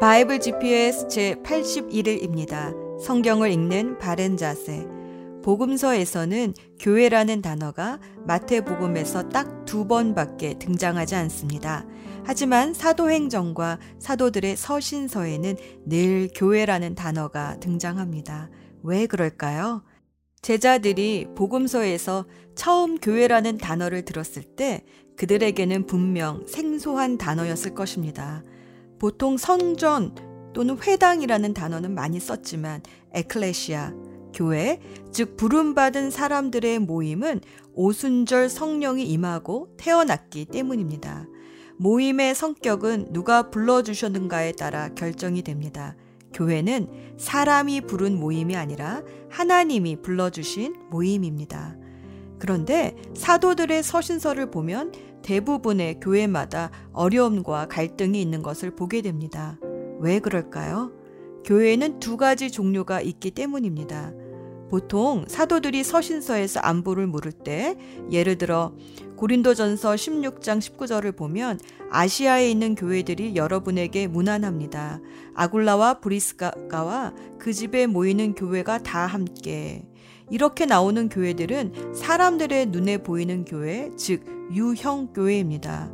바이블 GPS 제 81일입니다. 성경을 읽는 바른 자세. 복음서에서는 교회라는 단어가 마태복음에서 딱 두 번밖에 등장하지 않습니다. 하지만 사도행전과 사도들의 서신서에는 늘 교회라는 단어가 등장합니다. 왜 그럴까요? 제자들이 복음서에서 처음 교회라는 단어를 들었을 때 그들에게는 분명 생소한 단어였을 것입니다. 보통 성전 또는 회당이라는 단어는 많이 썼지만 에클레시아, 교회, 즉 부름받은 사람들의 모임은 오순절 성령이 임하고 태어났기 때문입니다. 모임의 성격은 누가 불러주셨는가에 따라 결정이 됩니다. 교회는 사람이 부른 모임이 아니라 하나님이 불러주신 모임입니다. 그런데 사도들의 서신서를 보면 대부분의 교회마다 어려움과 갈등이 있는 것을 보게 됩니다. 왜 그럴까요? 교회는 두 가지 종류가 있기 때문입니다. 보통 사도들이 서신서에서 안부를 물을 때 예를 들어 고린도전서 16장 19절을 보면 아시아에 있는 교회들이 여러분에게 무난합니다. 아굴라와 브리스가와 그 집에 모이는 교회가 다 함께 이렇게 나오는 교회들은 사람들의 눈에 보이는 교회, 즉 유형 교회입니다.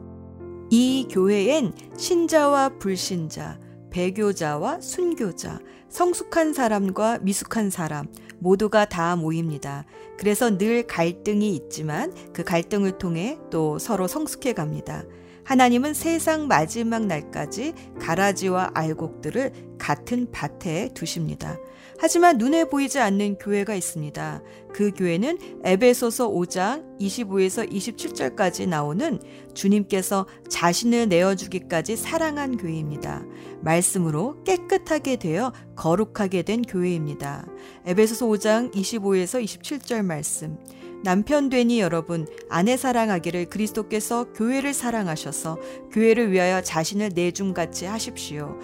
이 교회엔 신자와 불신자, 배교자와 순교자, 성숙한 사람과 미숙한 사람 모두가 다 모입니다. 그래서 늘 갈등이 있지만 그 갈등을 통해 또 서로 성숙해 갑니다. 하나님은 세상 마지막 날까지 가라지와 알곡들을 같은 밭에 두십니다. 하지만 눈에 보이지 않는 교회가 있습니다. 그 교회는 에베소서 5장 25에서 27절까지 나오는 주님께서 자신을 내어주기까지 사랑한 교회입니다. 말씀으로 깨끗하게 되어 거룩하게 된 교회입니다. 에베소서 5장 25에서 27절 말씀. 남편 되니 여러분 아내 사랑하기를 그리스도께서 교회를 사랑하셔서 교회를 위하여 자신을 내줌같이 하십시오.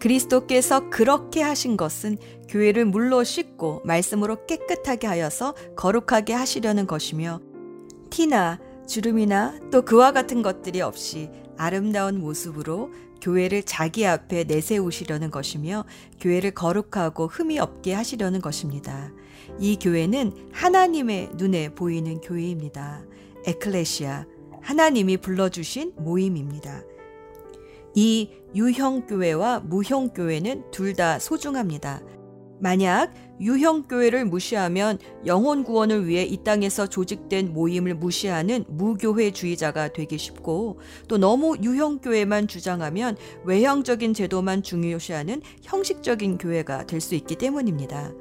그리스도께서 그렇게 하신 것은 교회를 물로 씻고 말씀으로 깨끗하게 하여서 거룩하게 하시려는 것이며 티나 주름이나 또 그와 같은 것들이 없이 아름다운 모습으로 교회를 자기 앞에 내세우시려는 것이며 교회를 거룩하고 흠이 없게 하시려는 것입니다. 이 교회는 하나님의 눈에 보이는 교회입니다. 에클레시아, 하나님이 불러주신 모임입니다. 이 유형교회와 무형교회는 둘 다 소중합니다. 만약 유형교회를 무시하면 영혼 구원을 위해 이 땅에서 조직된 모임을 무시하는 무교회주의자가 되기 쉽고 또 너무 유형교회만 주장하면 외형적인 제도만 중요시하는 형식적인 교회가 될 수 있기 때문입니다.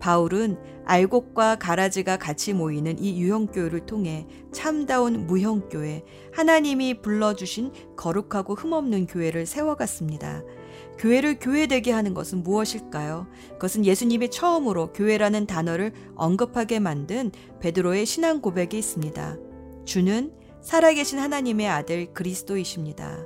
바울은 알곡과 가라지가 같이 모이는 이 유형교회를 통해 참다운 무형교회, 하나님이 불러주신 거룩하고 흠없는 교회를 세워갔습니다. 교회를 교회되게 하는 것은 무엇일까요? 그것은 예수님이 처음으로 교회라는 단어를 언급하게 만든 베드로의 신앙 고백이 있습니다. 주는 살아계신 하나님의 아들 그리스도이십니다.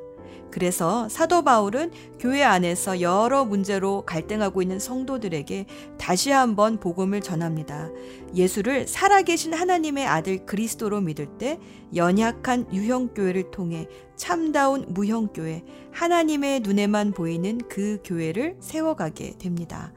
그래서 사도 바울은 교회 안에서 여러 문제로 갈등하고 있는 성도들에게 다시 한번 복음을 전합니다. 예수를 살아계신 하나님의 아들 그리스도로 믿을 때 연약한 유형교회를 통해 참다운 무형교회, 하나님의 눈에만 보이는 그 교회를 세워가게 됩니다.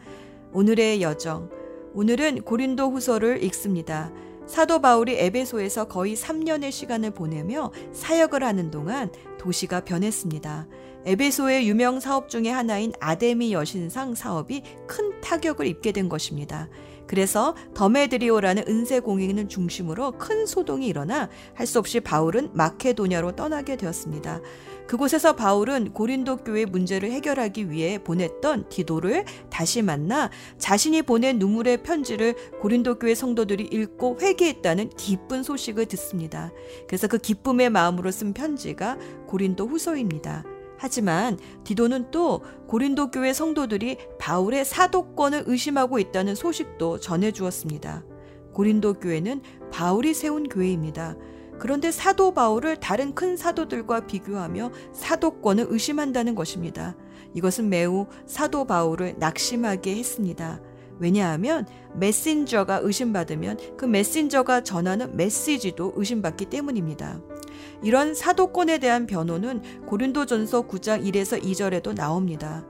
오늘의 여정. 오늘은 고린도 후서를 읽습니다. 사도 바울이 에베소에서 거의 3년의 시간을 보내며 사역을 하는 동안 도시가 변했습니다. 에베소의 유명 사업 중의 하나인 아데미 여신상 사업이 큰 타격을 입게 된 것입니다. 그래서 더메드리오라는 은세 공인을 중심으로 큰 소동이 일어나 할 수 없이 바울은 마케도냐로 떠나게 되었습니다. 그곳에서 바울은 고린도 교회 문제를 해결하기 위해 보냈던 디도를 다시 만나 자신이 보낸 눈물의 편지를 고린도 교회 성도들이 읽고 회개했다는 기쁜 소식을 듣습니다. 그래서 그 기쁨의 마음으로 쓴 편지가 고린도 후서입니다. 하지만 디도는 또 고린도 교회 성도들이 바울의 사도권을 의심하고 있다는 소식도 전해 주었습니다. 고린도 교회는 바울이 세운 교회입니다. 그런데 사도 바울을 다른 큰 사도들과 비교하며 사도권을 의심한다는 것입니다. 이것은 매우 사도 바울을 낙심하게 했습니다. 왜냐하면 메신저가 의심받으면 그 메신저가 전하는 메시지도 의심받기 때문입니다. 이런 사도권에 대한 변호는 고린도전서 9장 1에서 2절에도 나옵니다.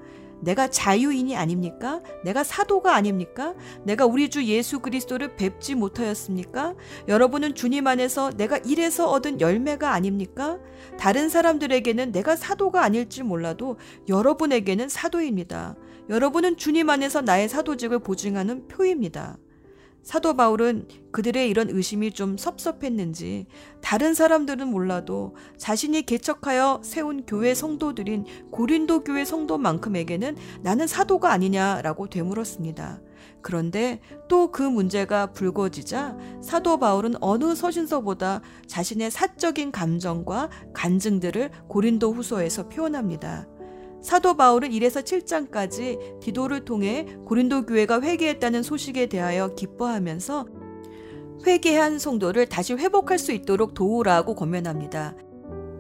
내가 자유인이 아닙니까? 내가 사도가 아닙니까? 내가 우리 주 예수 그리스도를 뵙지 못하였습니까? 여러분은 주님 안에서 내가 이래서 얻은 열매가 아닙니까? 다른 사람들에게는 내가 사도가 아닐지 몰라도 여러분에게는 사도입니다. 여러분은 주님 안에서 나의 사도직을 보증하는 표입니다. 사도 바울은 그들의 이런 의심이 좀 섭섭했는지 다른 사람들은 몰라도 자신이 개척하여 세운 교회 성도들인 고린도 교회 성도만큼에게는 나는 사도가 아니냐라고 되물었습니다. 그런데 또 그 문제가 불거지자 사도 바울은 어느 서신서보다 자신의 사적인 감정과 간증들을 고린도 후서에서 표현합니다. 사도 바울은 1에서 7장까지 디도를 통해 고린도 교회가 회개했다는 소식에 대하여 기뻐하면서 회개한 성도를 다시 회복할 수 있도록 도우라고 권면합니다.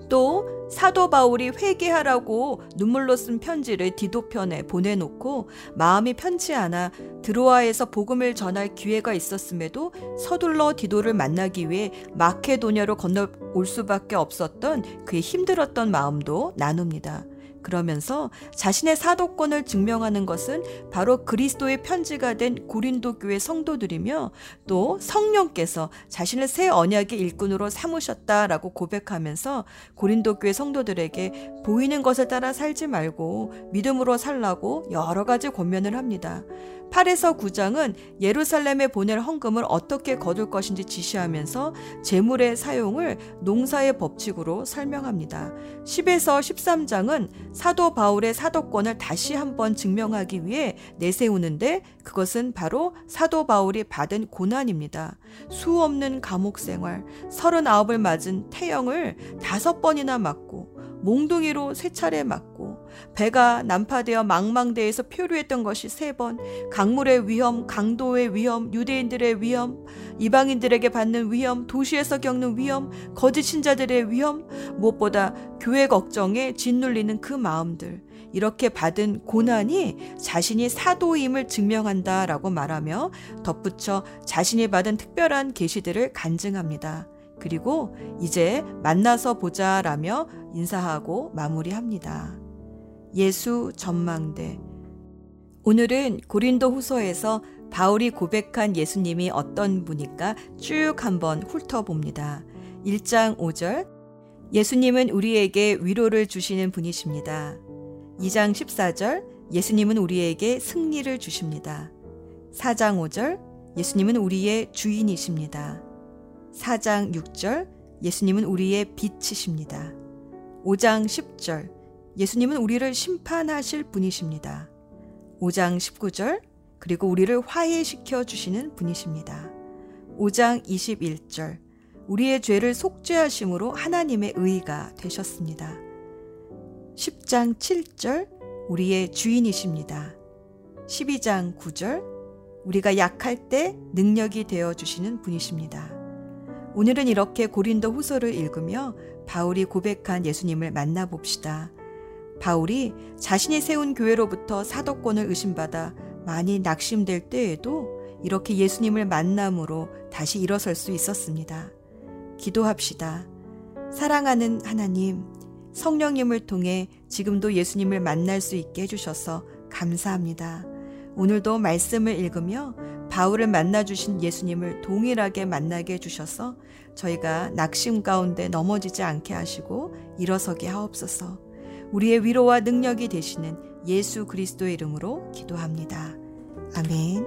또 사도 바울이 회개하라고 눈물로 쓴 편지를 디도편에 보내놓고 마음이 편치 않아 드로아에서 복음을 전할 기회가 있었음에도 서둘러 디도를 만나기 위해 마케도냐로 건너올 수밖에 없었던 그의 힘들었던 마음도 나눕니다. 그러면서 자신의 사도권을 증명하는 것은 바로 그리스도의 편지가 된 고린도 교회 성도들이며 또 성령께서 자신을 새 언약의 일꾼으로 삼으셨다라고 고백하면서 고린도 교회 성도들에게 보이는 것을 따라 살지 말고 믿음으로 살라고 여러 가지 권면을 합니다. 8에서 9장은 예루살렘에 보낼 헌금을 어떻게 거둘 것인지 지시하면서 재물의 사용을 농사의 법칙으로 설명합니다. 10에서 13장은 사도 바울의 사도권을 다시 한번 증명하기 위해 내세우는데 그것은 바로 사도 바울이 받은 고난입니다. 수 없는 감옥 생활, 39을 맞은 태형을 다섯 번이나 맞고 몽둥이로 세 차례 맞고 배가 난파되어 망망대에서 표류했던 것이 세 번, 강물의 위험, 강도의 위험, 유대인들의 위험, 이방인들에게 받는 위험, 도시에서 겪는 위험, 거짓 신자들의 위험, 무엇보다 교회 걱정에 짓눌리는 그 마음들. 이렇게 받은 고난이 자신이 사도임을 증명한다라고 말하며 덧붙여 자신이 받은 특별한 계시들을 간증합니다. 그리고 이제 만나서 보자라며 인사하고 마무리합니다. 예수 전망대. 오늘은 고린도 후서에서 바울이 고백한 예수님이 어떤 분일까 쭉 한번 훑어봅니다. 1장 5절. 예수님은 우리에게 위로를 주시는 분이십니다. 2장 14절. 예수님은 우리에게 승리를 주십니다. 4장 5절. 예수님은 우리의 주인이십니다. 4장 6절 예수님은 우리의 빛이십니다. 5장 10절 예수님은 우리를 심판하실 분이십니다. 5장 19절 그리고 우리를 화해시켜 주시는 분이십니다. 5장 21절 우리의 죄를 속죄하심으로 하나님의 의가 되셨습니다. 10장 7절 우리의 주인이십니다. 12장 9절 우리가 약할 때 능력이 되어 주시는 분이십니다. 오늘은 이렇게 고린도 후서를 읽으며 바울이 고백한 예수님을 만나봅시다. 바울이 자신이 세운 교회로부터 사도권을 의심받아 많이 낙심될 때에도 이렇게 예수님을 만남으로 다시 일어설 수 있었습니다. 기도합시다. 사랑하는 하나님, 성령님을 통해 지금도 예수님을 만날 수 있게 해주셔서 감사합니다. 오늘도 말씀을 읽으며 바울을 만나주신 예수님을 동일하게 만나게 해주셔서 저희가 낙심 가운데 넘어지지 않게 하시고 일어서게 하옵소서. 우리의 위로와 능력이 되시는 예수 그리스도의 이름으로 기도합니다. 아멘.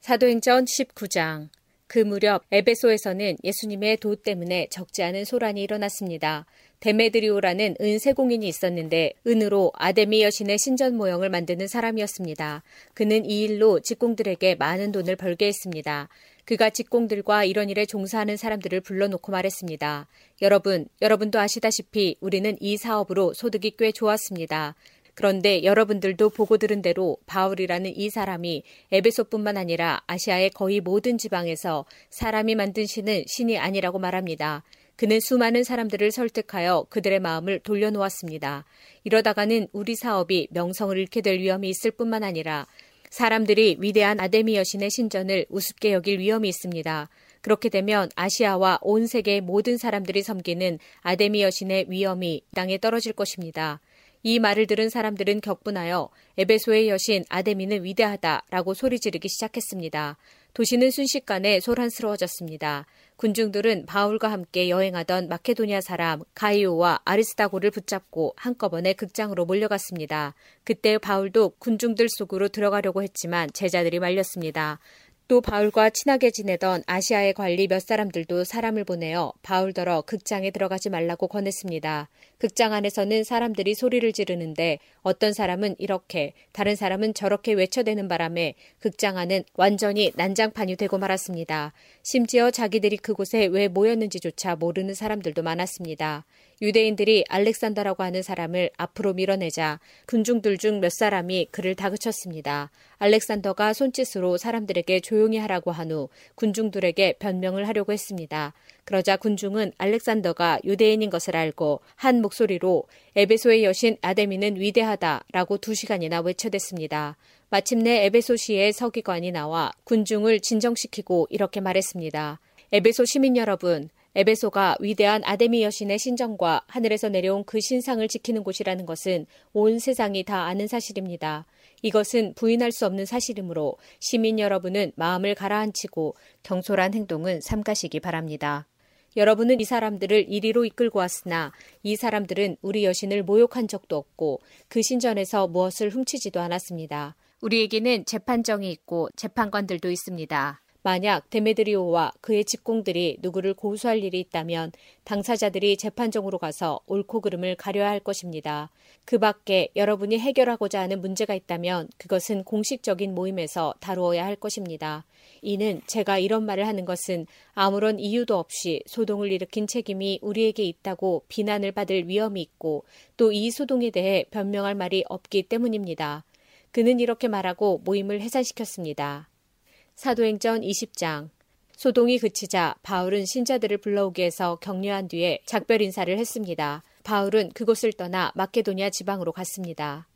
사도행전 19장 그 무렵 에베소에서는 예수님의 도 때문에 적지 않은 소란이 일어났습니다. 데메드리오라는 은세공인이 있었는데 은으로 아데미 여신의 신전 모형을 만드는 사람이었습니다. 그는 이 일로 직공들에게 많은 돈을 벌게 했습니다. 그가 직공들과 이런 일에 종사하는 사람들을 불러놓고 말했습니다. 여러분, 여러분도 아시다시피 우리는 이 사업으로 소득이 꽤 좋았습니다. 그런데 여러분들도 보고 들은 대로 바울이라는 이 사람이 에베소뿐만 아니라 아시아의 거의 모든 지방에서 사람이 만든 신은 신이 아니라고 말합니다. 그는 수많은 사람들을 설득하여 그들의 마음을 돌려놓았습니다. 이러다가는 우리 사업이 명성을 잃게 될 위험이 있을 뿐만 아니라 사람들이 위대한 아데미 여신의 신전을 우습게 여길 위험이 있습니다. 그렇게 되면 아시아와 온 세계 모든 사람들이 섬기는 아데미 여신의 위엄이 땅에 떨어질 것입니다. 이 말을 들은 사람들은 격분하여 에베소의 여신 아데미는 위대하다라고 소리 지르기 시작했습니다. 도시는 순식간에 소란스러워졌습니다. 군중들은 바울과 함께 여행하던 마케도니아 사람 가이오와 아리스타고를 붙잡고 한꺼번에 극장으로 몰려갔습니다. 그때 바울도 군중들 속으로 들어가려고 했지만 제자들이 말렸습니다. 또 바울과 친하게 지내던 아시아의 관리 몇 사람들도 사람을 보내어 바울더러 극장에 들어가지 말라고 권했습니다. 극장 안에서는 사람들이 소리를 지르는데 어떤 사람은 이렇게 다른 사람은 저렇게 외쳐대는 바람에 극장 안은 완전히 난장판이 되고 말았습니다. 심지어 자기들이 그곳에 왜 모였는지조차 모르는 사람들도 많았습니다. 유대인들이 알렉산더라고 하는 사람을 앞으로 밀어내자 군중들 중 몇 사람이 그를 다그쳤습니다. 알렉산더가 손짓으로 사람들에게 조용히 하라고 한 후 군중들에게 변명을 하려고 했습니다. 그러자 군중은 알렉산더가 유대인인 것을 알고 한 목소리로 에베소의 여신 아데미는 위대하다라고 두 시간이나 외쳐댔습니다. 마침내 에베소시의 서기관이 나와 군중을 진정시키고 이렇게 말했습니다. 에베소 시민 여러분, 에베소가 위대한 아데미 여신의 신정과 하늘에서 내려온 그 신상을 지키는 곳이라는 것은 온 세상이 다 아는 사실입니다. 이것은 부인할 수 없는 사실이므로 시민 여러분은 마음을 가라앉히고 경솔한 행동은 삼가시기 바랍니다. 여러분은 이 사람들을 이리로 이끌고 왔으나 이 사람들은 우리 여신을 모욕한 적도 없고 그 신전에서 무엇을 훔치지도 않았습니다. 우리에게는 재판정이 있고 재판관들도 있습니다. 만약 데메드리오와 그의 직공들이 누구를 고소할 일이 있다면 당사자들이 재판정으로 가서 옳고 그름을 가려야 할 것입니다. 그 밖에 여러분이 해결하고자 하는 문제가 있다면 그것은 공식적인 모임에서 다루어야 할 것입니다. 이는 제가 이런 말을 하는 것은 아무런 이유도 없이 소동을 일으킨 책임이 우리에게 있다고 비난을 받을 위험이 있고 또 이 소동에 대해 변명할 말이 없기 때문입니다. 그는 이렇게 말하고 모임을 해산시켰습니다. 사도행전 20장 소동이 그치자 바울은 신자들을 불러오게 해서 격려한 뒤에 작별 인사를 했습니다. 바울은 그곳을 떠나 마케도니아 지방으로 갔습니다.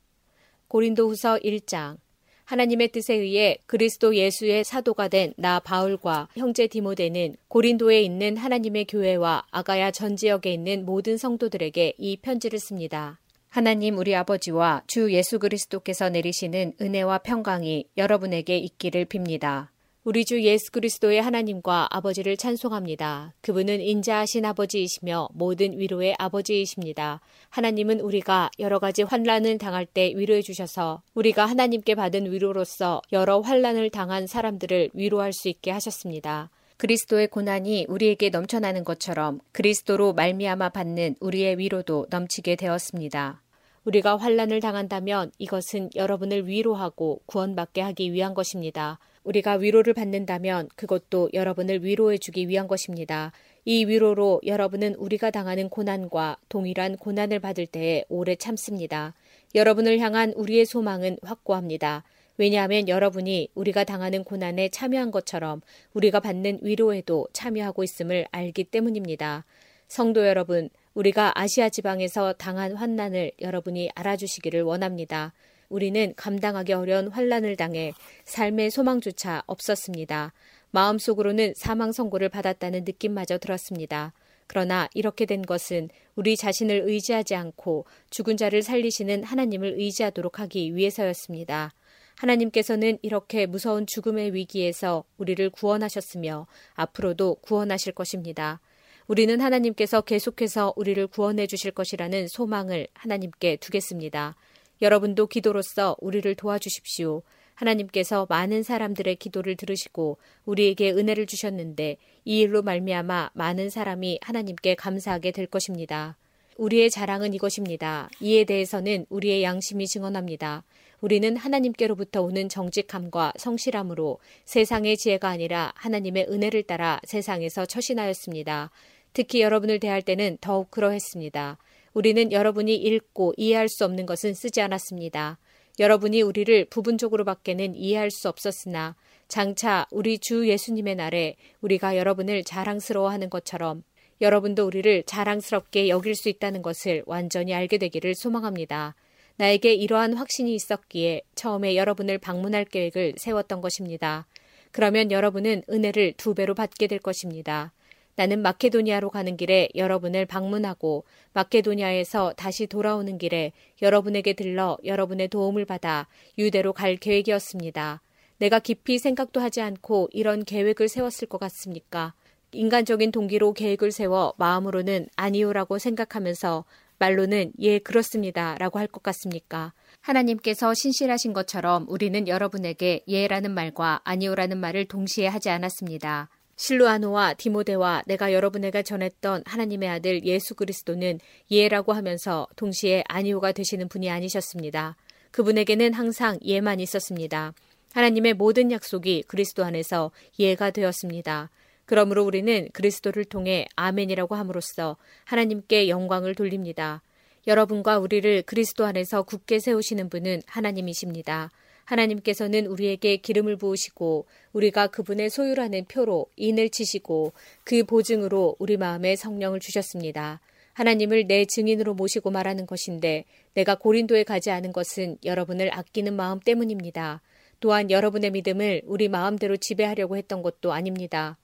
고린도후서 1장 하나님의 뜻에 의해 그리스도 예수의 사도가 된 나 바울과 형제 디모데는 고린도에 있는 하나님의 교회와 아가야 전 지역에 있는 모든 성도들에게 이 편지를 씁니다. 하나님 우리 아버지와 주 예수 그리스도께서 내리시는 은혜와 평강이 여러분에게 있기를 빕니다. 우리 주 예수 그리스도의 하나님과 아버지를 찬송합니다. 그분은 인자하신 아버지이시며 모든 위로의 아버지이십니다. 하나님은 우리가 여러 가지 환란을 당할 때 위로해 주셔서 우리가 하나님께 받은 위로로서 여러 환란을 당한 사람들을 위로할 수 있게 하셨습니다. 그리스도의 고난이 우리에게 넘쳐나는 것처럼 그리스도로 말미암아 받는 우리의 위로도 넘치게 되었습니다. 우리가 환란을 당한다면 이것은 여러분을 위로하고 구원받게 하기 위한 것입니다. 우리가 위로를 받는다면 그것도 여러분을 위로해 주기 위한 것입니다. 이 위로로 여러분은 우리가 당하는 고난과 동일한 고난을 받을 때에 오래 참습니다. 여러분을 향한 우리의 소망은 확고합니다. 왜냐하면 여러분이 우리가 당하는 고난에 참여한 것처럼 우리가 받는 위로에도 참여하고 있음을 알기 때문입니다. 성도 여러분, 우리가 아시아 지방에서 당한 환난을 여러분이 알아주시기를 원합니다. 우리는 감당하기 어려운 환란을 당해 삶의 소망조차 없었습니다. 마음속으로는 사망 선고를 받았다는 느낌마저 들었습니다. 그러나 이렇게 된 것은 우리 자신을 의지하지 않고 죽은 자를 살리시는 하나님을 의지하도록 하기 위해서였습니다. 하나님께서는 이렇게 무서운 죽음의 위기에서 우리를 구원하셨으며 앞으로도 구원하실 것입니다. 우리는 하나님께서 계속해서 우리를 구원해 주실 것이라는 소망을 하나님께 두겠습니다. 여러분도 기도로서 우리를 도와주십시오. 하나님께서 많은 사람들의 기도를 들으시고 우리에게 은혜를 주셨는데 이 일로 말미암아 많은 사람이 하나님께 감사하게 될 것입니다. 우리의 자랑은 이것입니다. 이에 대해서는 우리의 양심이 증언합니다. 우리는 하나님께로부터 오는 정직함과 성실함으로 세상의 지혜가 아니라 하나님의 은혜를 따라 세상에서 처신하였습니다. 특히 여러분을 대할 때는 더욱 그러했습니다. 우리는 여러분이 읽고 이해할 수 없는 것은 쓰지 않았습니다. 여러분이 우리를 부분적으로 밖에는 이해할 수 없었으나 장차 우리 주 예수님의 날에 우리가 여러분을 자랑스러워하는 것처럼 여러분도 우리를 자랑스럽게 여길 수 있다는 것을 완전히 알게 되기를 소망합니다. 나에게 이러한 확신이 있었기에 처음에 여러분을 방문할 계획을 세웠던 것입니다. 그러면 여러분은 은혜를 두 배로 받게 될 것입니다. 나는 마케도니아로 가는 길에 여러분을 방문하고 마케도니아에서 다시 돌아오는 길에 여러분에게 들러 여러분의 도움을 받아 유대로 갈 계획이었습니다. 내가 깊이 생각도 하지 않고 이런 계획을 세웠을 것 같습니까? 인간적인 동기로 계획을 세워 마음으로는 아니요라고 생각하면서 말로는 예, 그렇습니다. 라고 할 것 같습니까? 하나님께서 신실하신 것처럼 우리는 여러분에게 예라는 말과 아니오라는 말을 동시에 하지 않았습니다. 실루아노와 디모데와 내가 여러분에게 전했던 하나님의 아들 예수 그리스도는 예라고 하면서 동시에 아니오가 되시는 분이 아니셨습니다. 그분에게는 항상 예만 있었습니다. 하나님의 모든 약속이 그리스도 안에서 예가 되었습니다. 그러므로 우리는 그리스도를 통해 아멘이라고 함으로써 하나님께 영광을 돌립니다. 여러분과 우리를 그리스도 안에서 굳게 세우시는 분은 하나님이십니다. 하나님께서는 우리에게 기름을 부으시고 우리가 그분의 소유라는 표로 인을 치시고 그 보증으로 우리 마음에 성령을 주셨습니다. 하나님을 내 증인으로 모시고 말하는 것인데 내가 고린도에 가지 않은 것은 여러분을 아끼는 마음 때문입니다. 또한 여러분의 믿음을 우리 마음대로 지배하려고 했던 것도 아닙니다.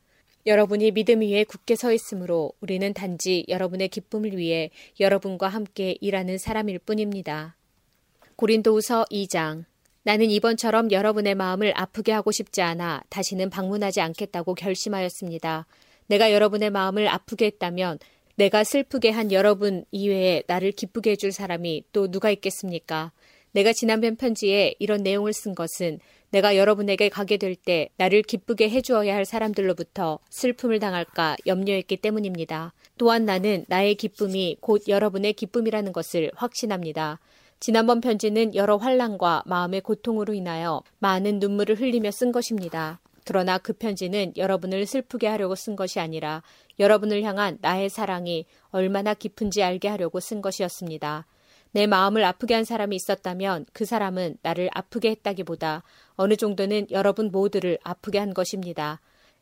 여러분이 믿음 위에 굳게 서 있으므로 우리는 단지 여러분의 기쁨을 위해 여러분과 함께 일하는 사람일 뿐입니다. 고린도후서 2장 나는 이번처럼 여러분의 마음을 아프게 하고 싶지 않아 다시는 방문하지 않겠다고 결심하였습니다. 내가 여러분의 마음을 아프게 했다면 내가 슬프게 한 여러분 이외에 나를 기쁘게 해줄 사람이 또 누가 있겠습니까? 내가 지난번 편지에 이런 내용을 쓴 것은 내가 여러분에게 가게 될 때 나를 기쁘게 해주어야 할 사람들로부터 슬픔을 당할까 염려했기 때문입니다. 또한 나는 나의 기쁨이 곧 여러분의 기쁨이라는 것을 확신합니다. 지난번 편지는 여러 환란과 마음의 고통으로 인하여 많은 눈물을 흘리며 쓴 것입니다. 그러나 그 편지는 여러분을 슬프게 하려고 쓴 것이 아니라 여러분을 향한 나의 사랑이 얼마나 깊은지 알게 하려고 쓴 것이었습니다. 내 마음을 아프게 한 사람이 있었다면 그 사람은 나를 아프게 했다기보다 어느 정도는 여러분 모두를 아프게 한 것입니다.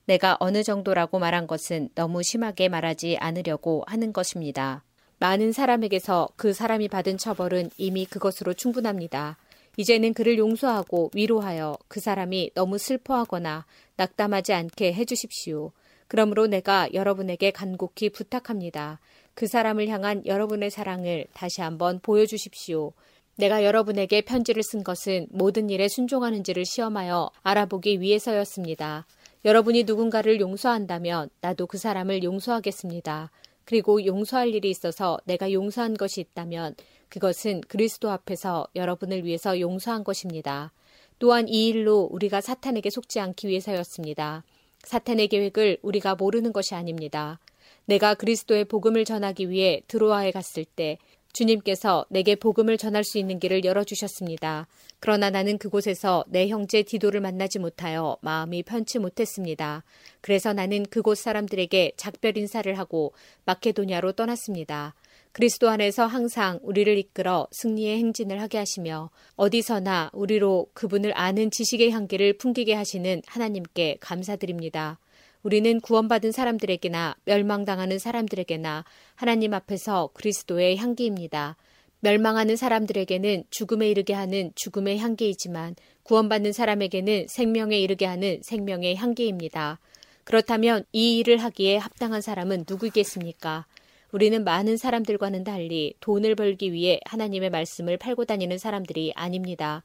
내가 어느 정도라고 말한 것은 너무 심하게 말하지 않으려고 하는 것입니다. 많은 사람에게서 그 사람이 받은 처벌은 이미 그것으로 충분합니다. 이제는 그를 용서하고 위로하여 그 사람이 너무 슬퍼하거나 낙담하지 않게 해주십시오. 그러므로 내가 여러분에게 간곡히 부탁합니다. 그 사람을 향한 여러분의 사랑을 다시 한번 보여주십시오. 내가 여러분에게 편지를 쓴 것은 모든 일에 순종하는지를 시험하여 알아보기 위해서였습니다. 여러분이 누군가를 용서한다면 나도 그 사람을 용서하겠습니다. 그리고 용서할 일이 있어서 내가 용서한 것이 있다면 그것은 그리스도 앞에서 여러분을 위해서 용서한 것입니다. 또한 이 일로 우리가 사탄에게 속지 않기 위해서였습니다. 사탄의 계획을 우리가 모르는 것이 아닙니다. 내가 그리스도의 복음을 전하기 위해 드로아에 갔을 때 주님께서 내게 복음을 전할 수 있는 길을 열어주셨습니다. 그러나 나는 그곳에서 내 형제 디도를 만나지 못하여 마음이 편치 못했습니다. 그래서 나는 그곳 사람들에게 작별 인사를 하고 마케도니아로 떠났습니다. 그리스도 안에서 항상 우리를 이끌어 승리의 행진을 하게 하시며 어디서나 우리로 그분을 아는 지식의 향기를 풍기게 하시는 하나님께 감사드립니다. 우리는 구원받은 사람들에게나 멸망당하는 사람들에게나 하나님 앞에서 그리스도의 향기입니다. 멸망하는 사람들에게는 죽음에 이르게 하는 죽음의 향기이지만 구원받는 사람에게는 생명에 이르게 하는 생명의 향기입니다. 그렇다면 이 일을 하기에 합당한 사람은 누구겠습니까? 우리는 많은 사람들과는 달리 돈을 벌기 위해 하나님의 말씀을 팔고 다니는 사람들이 아닙니다.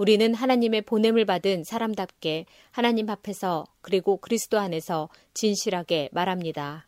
우리는 하나님의 보냄을 받은 사람답게 하나님 앞에서 그리고 그리스도 안에서 진실하게 말합니다.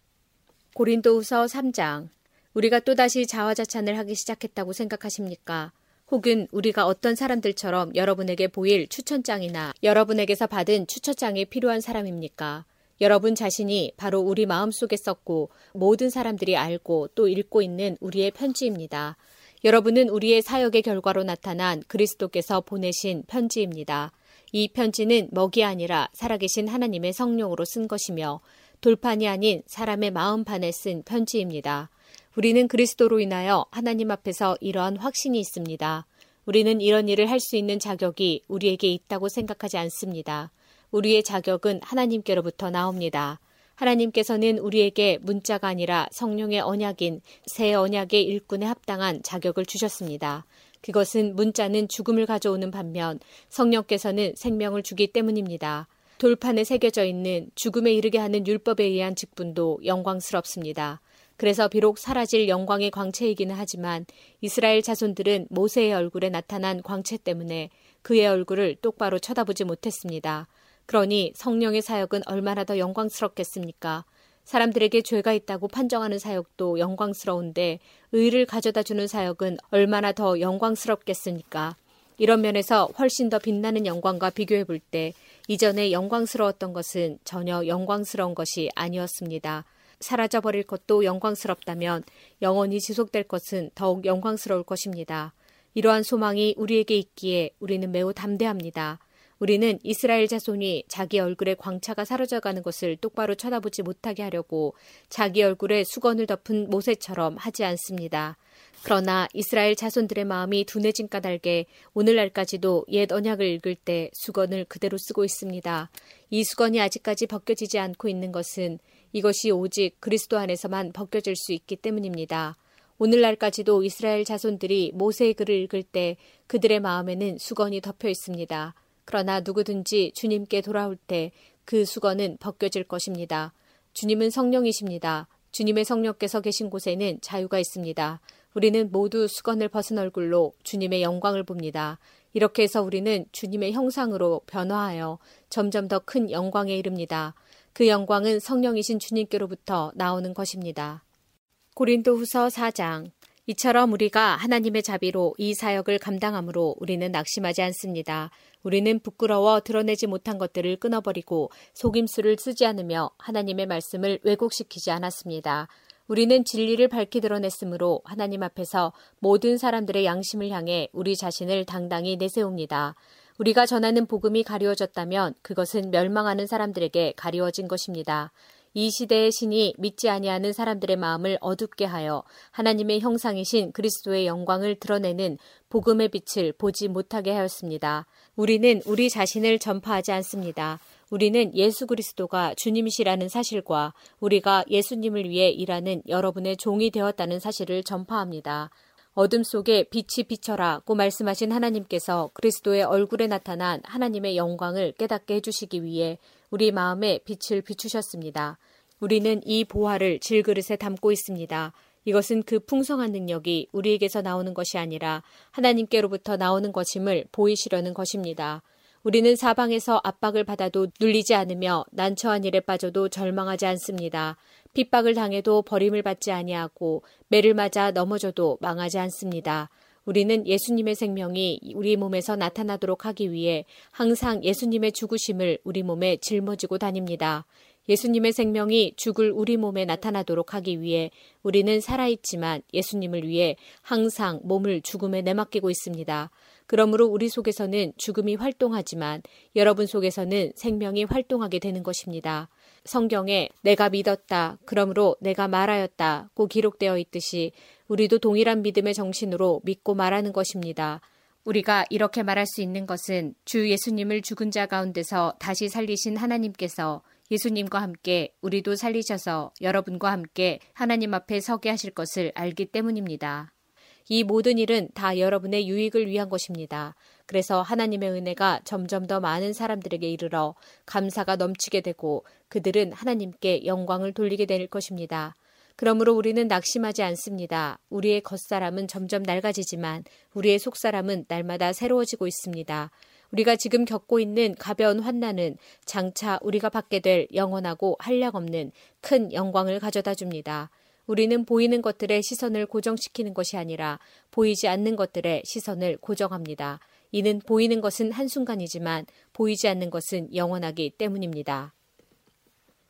고린도후서 3장 우리가 또다시 자화자찬을 하기 시작했다고 생각하십니까? 혹은 우리가 어떤 사람들처럼 여러분에게 보일 추천장이나 여러분에게서 받은 추천장이 필요한 사람입니까? 여러분 자신이 바로 우리 마음속에 썼고 모든 사람들이 알고 또 읽고 있는 우리의 편지입니다. 여러분은 우리의 사역의 결과로 나타난 그리스도께서 보내신 편지입니다. 이 편지는 먹이 아니라 살아계신 하나님의 성령으로 쓴 것이며 돌판이 아닌 사람의 마음판에 쓴 편지입니다. 우리는 그리스도로 인하여 하나님 앞에서 이러한 확신이 있습니다. 우리는 이런 일을 할 수 있는 자격이 우리에게 있다고 생각하지 않습니다. 우리의 자격은 하나님께로부터 나옵니다. 하나님께서는 우리에게 문자가 아니라 성령의 언약인 새 언약의 일꾼에 합당한 자격을 주셨습니다. 그것은 문자는 죽음을 가져오는 반면 성령께서는 생명을 주기 때문입니다. 돌판에 새겨져 있는 죽음에 이르게 하는 율법에 의한 직분도 영광스럽습니다. 그래서 비록 사라질 영광의 광채이기는 하지만 이스라엘 자손들은 모세의 얼굴에 나타난 광채 때문에 그의 얼굴을 똑바로 쳐다보지 못했습니다. 그러니 성령의 사역은 얼마나 더 영광스럽겠습니까? 사람들에게 죄가 있다고 판정하는 사역도 영광스러운데 의를 가져다 주는 사역은 얼마나 더 영광스럽겠습니까? 이런 면에서 훨씬 더 빛나는 영광과 비교해 볼 때 이전에 영광스러웠던 것은 전혀 영광스러운 것이 아니었습니다. 사라져버릴 것도 영광스럽다면 영원히 지속될 것은 더욱 영광스러울 것입니다. 이러한 소망이 우리에게 있기에 우리는 매우 담대합니다. 우리는 이스라엘 자손이 자기 얼굴에 광차가 사라져가는 것을 똑바로 쳐다보지 못하게 하려고 자기 얼굴에 수건을 덮은 모세처럼 하지 않습니다. 그러나 이스라엘 자손들의 마음이 둔해진 까닭에 오늘날까지도 옛 언약을 읽을 때 수건을 그대로 쓰고 있습니다. 이 수건이 아직까지 벗겨지지 않고 있는 것은 이것이 오직 그리스도 안에서만 벗겨질 수 있기 때문입니다. 오늘날까지도 이스라엘 자손들이 모세의 글을 읽을 때 그들의 마음에는 수건이 덮여 있습니다. 그러나 누구든지 주님께 돌아올 때 그 수건은 벗겨질 것입니다. 주님은 성령이십니다. 주님의 성령께서 계신 곳에는 자유가 있습니다. 우리는 모두 수건을 벗은 얼굴로 주님의 영광을 봅니다. 이렇게 해서 우리는 주님의 형상으로 변화하여 점점 더 큰 영광에 이릅니다. 그 영광은 성령이신 주님께로부터 나오는 것입니다. 고린도 후서 4장 이처럼 우리가 하나님의 자비로 이 사역을 감당함으로 우리는 낙심하지 않습니다. 우리는 부끄러워 드러내지 못한 것들을 끊어버리고 속임수를 쓰지 않으며 하나님의 말씀을 왜곡시키지 않았습니다. 우리는 진리를 밝히 드러냈으므로 하나님 앞에서 모든 사람들의 양심을 향해 우리 자신을 당당히 내세웁니다. 우리가 전하는 복음이 가리워졌다면 그것은 멸망하는 사람들에게 가리워진 것입니다. 이 시대의 신이 믿지 아니하는 사람들의 마음을 어둡게 하여 하나님의 형상이신 그리스도의 영광을 드러내는 복음의 빛을 보지 못하게 하였습니다. 우리는 우리 자신을 전파하지 않습니다. 우리는 예수 그리스도가 주님이시라는 사실과 우리가 예수님을 위해 일하는 여러분의 종이 되었다는 사실을 전파합니다. 어둠 속에 빛이 비쳐라고 말씀하신 하나님께서 그리스도의 얼굴에 나타난 하나님의 영광을 깨닫게 해주시기 위해 우리 마음에 빛을 비추셨습니다. 우리는 이 보화를 질그릇에 담고 있습니다. 이것은 그 풍성한 능력이 우리에게서 나오는 것이 아니라 하나님께로부터 나오는 것임을 보이시려는 것입니다. 우리는 사방에서 압박을 받아도 눌리지 않으며 난처한 일에 빠져도 절망하지 않습니다. 핍박을 당해도 버림을 받지 아니하고 매를 맞아 넘어져도 망하지 않습니다. 우리는 예수님의 생명이 우리 몸에서 나타나도록 하기 위해 항상 예수님의 죽으심을 우리 몸에 짊어지고 다닙니다. 예수님의 생명이 죽을 우리 몸에 나타나도록 하기 위해 우리는 살아있지만 예수님을 위해 항상 몸을 죽음에 내맡기고 있습니다. 그러므로 우리 속에서는 죽음이 활동하지만 여러분 속에서는 생명이 활동하게 되는 것입니다. 성경에 내가 믿었다. 그러므로 내가 말하였다고 기록되어 있듯이 우리도 동일한 믿음의 정신으로 믿고 말하는 것입니다. 우리가 이렇게 말할 수 있는 것은 주 예수님을 죽은 자 가운데서 다시 살리신 하나님께서 예수님과 함께 우리도 살리셔서 여러분과 함께 하나님 앞에 서게 하실 것을 알기 때문입니다. 이 모든 일은 다 여러분의 유익을 위한 것입니다. 그래서 하나님의 은혜가 점점 더 많은 사람들에게 이르러 감사가 넘치게 되고 그들은 하나님께 영광을 돌리게 될 것입니다. 그러므로 우리는 낙심하지 않습니다. 우리의 겉사람은 점점 낡아지지만 우리의 속사람은 날마다 새로워지고 있습니다. 우리가 지금 겪고 있는 가벼운 환난은 장차 우리가 받게 될 영원하고 한량없는 큰 영광을 가져다 줍니다. 우리는 보이는 것들의 시선을 고정시키는 것이 아니라 보이지 않는 것들의 시선을 고정합니다. 이는 보이는 것은 한순간이지만 보이지 않는 것은 영원하기 때문입니다.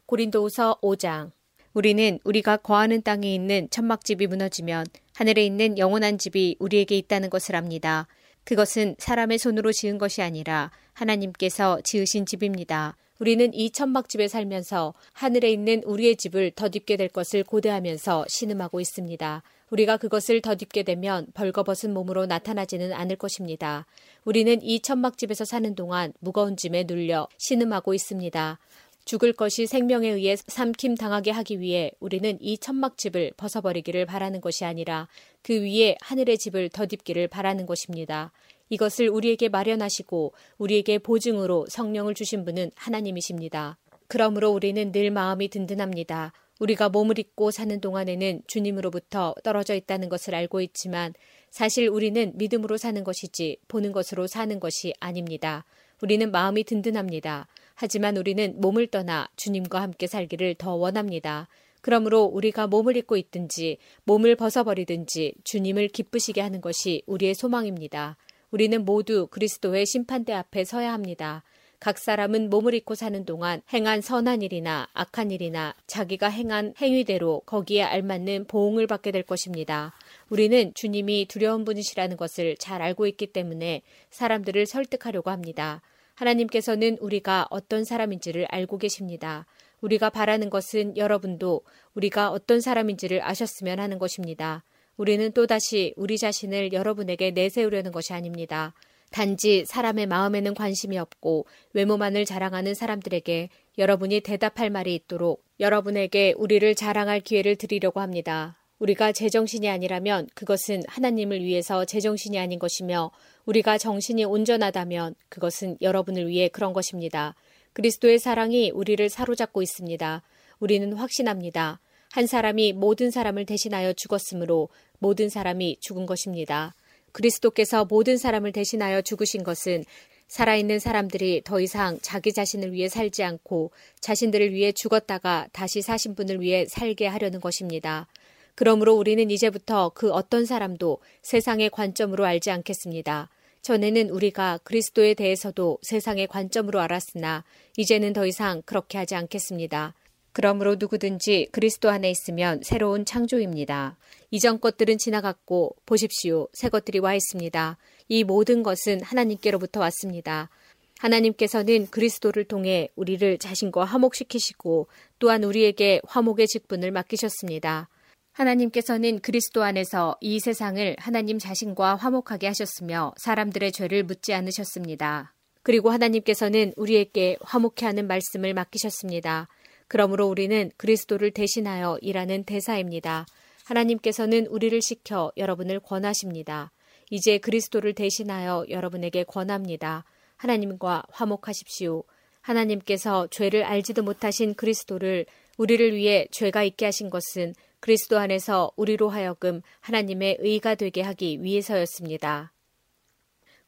고린도후서 5장 우리는 우리가 거하는 땅에 있는 천막집이 무너지면 하늘에 있는 영원한 집이 우리에게 있다는 것을 압니다. 그것은 사람의 손으로 지은 것이 아니라 하나님께서 지으신 집입니다. 우리는 이 천막집에 살면서 하늘에 있는 우리의 집을 덧입게 될 것을 고대하면서 신음하고 있습니다. 우리가 그것을 덧입게 되면 벌거벗은 몸으로 나타나지는 않을 것입니다. 우리는 이 천막집에서 사는 동안 무거운 짐에 눌려 신음하고 있습니다. 죽을 것이 생명에 의해 삼킴 당하게 하기 위해 우리는 이 천막집을 벗어버리기를 바라는 것이 아니라 그 위에 하늘의 집을 덧입기를 바라는 것입니다. 이것을 우리에게 마련하시고 우리에게 보증으로 성령을 주신 분은 하나님이십니다. 그러므로 우리는 늘 마음이 든든합니다. 우리가 몸을 입고 사는 동안에는 주님으로부터 떨어져 있다는 것을 알고 있지만 사실 우리는 믿음으로 사는 것이지 보는 것으로 사는 것이 아닙니다. 우리는 마음이 든든합니다. 하지만 우리는 몸을 떠나 주님과 함께 살기를 더 원합니다. 그러므로 우리가 몸을 입고 있든지 몸을 벗어버리든지 주님을 기쁘시게 하는 것이 우리의 소망입니다. 우리는 모두 그리스도의 심판대 앞에 서야 합니다. 각 사람은 몸을 입고 사는 동안 행한 선한 일이나 악한 일이나 자기가 행한 행위대로 거기에 알맞는 보응을 받게 될 것입니다. 우리는 주님이 두려운 분이시라는 것을 잘 알고 있기 때문에 사람들을 설득하려고 합니다. 하나님께서는 우리가 어떤 사람인지를 알고 계십니다. 우리가 바라는 것은 여러분도 우리가 어떤 사람인지를 아셨으면 하는 것입니다. 우리는 또다시 우리 자신을 여러분에게 내세우려는 것이 아닙니다. 단지 사람의 마음에는 관심이 없고 외모만을 자랑하는 사람들에게 여러분이 대답할 말이 있도록 여러분에게 우리를 자랑할 기회를 드리려고 합니다. 우리가 제정신이 아니라면 그것은 하나님을 위해서 제정신이 아닌 것이며 우리가 정신이 온전하다면 그것은 여러분을 위해 그런 것입니다. 그리스도의 사랑이 우리를 사로잡고 있습니다. 우리는 확신합니다. 한 사람이 모든 사람을 대신하여 죽었으므로 모든 사람이 죽은 것입니다. 그리스도께서 모든 사람을 대신하여 죽으신 것은 살아있는 사람들이 더 이상 자기 자신을 위해 살지 않고 자신들을 위해 죽었다가 다시 사신 분을 위해 살게 하려는 것입니다. 그러므로 우리는 이제부터 그 어떤 사람도 세상의 관점으로 알지 않겠습니다. 전에는 우리가 그리스도에 대해서도 세상의 관점으로 알았으나 이제는 더 이상 그렇게 하지 않겠습니다. 그러므로 누구든지 그리스도 안에 있으면 새로운 창조입니다. 이전 것들은 지나갔고 보십시오. 새 것들이 와 있습니다. 이 모든 것은 하나님께로부터 왔습니다. 하나님께서는 그리스도를 통해 우리를 자신과 화목시키시고 또한 우리에게 화목의 직분을 맡기셨습니다. 하나님께서는 그리스도 안에서 이 세상을 하나님 자신과 화목하게 하셨으며 사람들의 죄를 묻지 않으셨습니다. 그리고 하나님께서는 우리에게 화목해 하는 말씀을 맡기셨습니다. 그러므로 우리는 그리스도를 대신하여 일하는 대사입니다. 하나님께서는 우리를 시켜 여러분을 권하십니다. 이제 그리스도를 대신하여 여러분에게 권합니다. 하나님과 화목하십시오. 하나님께서 죄를 알지도 못하신 그리스도를 우리를 위해 죄가 있게 하신 것은 그리스도 안에서 우리로 하여금 하나님의 의가 되게 하기 위해서였습니다.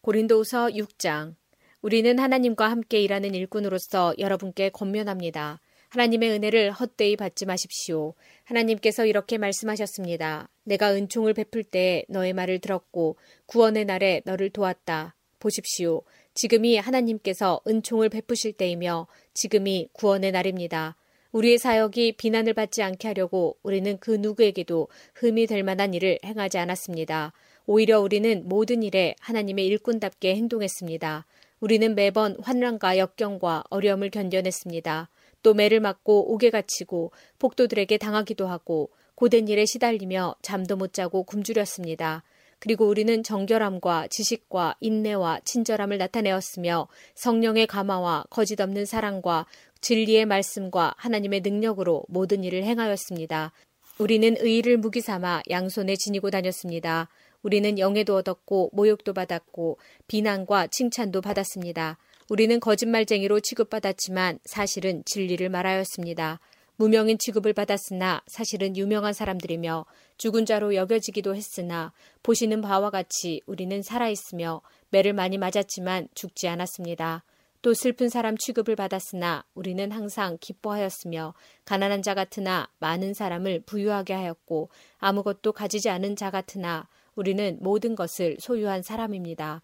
고린도후서 6장 우리는 하나님과 함께 일하는 일꾼으로서 여러분께 권면합니다. 하나님의 은혜를 헛되이 받지 마십시오. 하나님께서 이렇게 말씀하셨습니다. 내가 은총을 베풀 때 너의 말을 들었고 구원의 날에 너를 도왔다. 보십시오. 지금이 하나님께서 은총을 베푸실 때이며 지금이 구원의 날입니다. 우리의 사역이 비난을 받지 않게 하려고 우리는 그 누구에게도 흠이 될 만한 일을 행하지 않았습니다. 오히려 우리는 모든 일에 하나님의 일꾼답게 행동했습니다. 우리는 매번 환란과 역경과 어려움을 견뎌냈습니다. 또 매를 맞고 옥에 갇히고 폭도들에게 당하기도 하고 고된 일에 시달리며 잠도 못 자고 굶주렸습니다. 그리고 우리는 정결함과 지식과 인내와 친절함을 나타내었으며 성령의 감화와 거짓 없는 사랑과 진리의 말씀과 하나님의 능력으로 모든 일을 행하였습니다. 우리는 의를 무기 삼아 양손에 지니고 다녔습니다. 우리는 영예도 얻었고 모욕도 받았고 비난과 칭찬도 받았습니다. 우리는 거짓말쟁이로 취급받았지만 사실은 진리를 말하였습니다. 무명인 취급을 받았으나 사실은 유명한 사람들이며 죽은 자로 여겨지기도 했으나 보시는 바와 같이 우리는 살아있으며 매를 많이 맞았지만 죽지 않았습니다. 또 슬픈 사람 취급을 받았으나 우리는 항상 기뻐하였으며 가난한 자 같으나 많은 사람을 부유하게 하였고 아무것도 가지지 않은 자 같으나 우리는 모든 것을 소유한 사람입니다.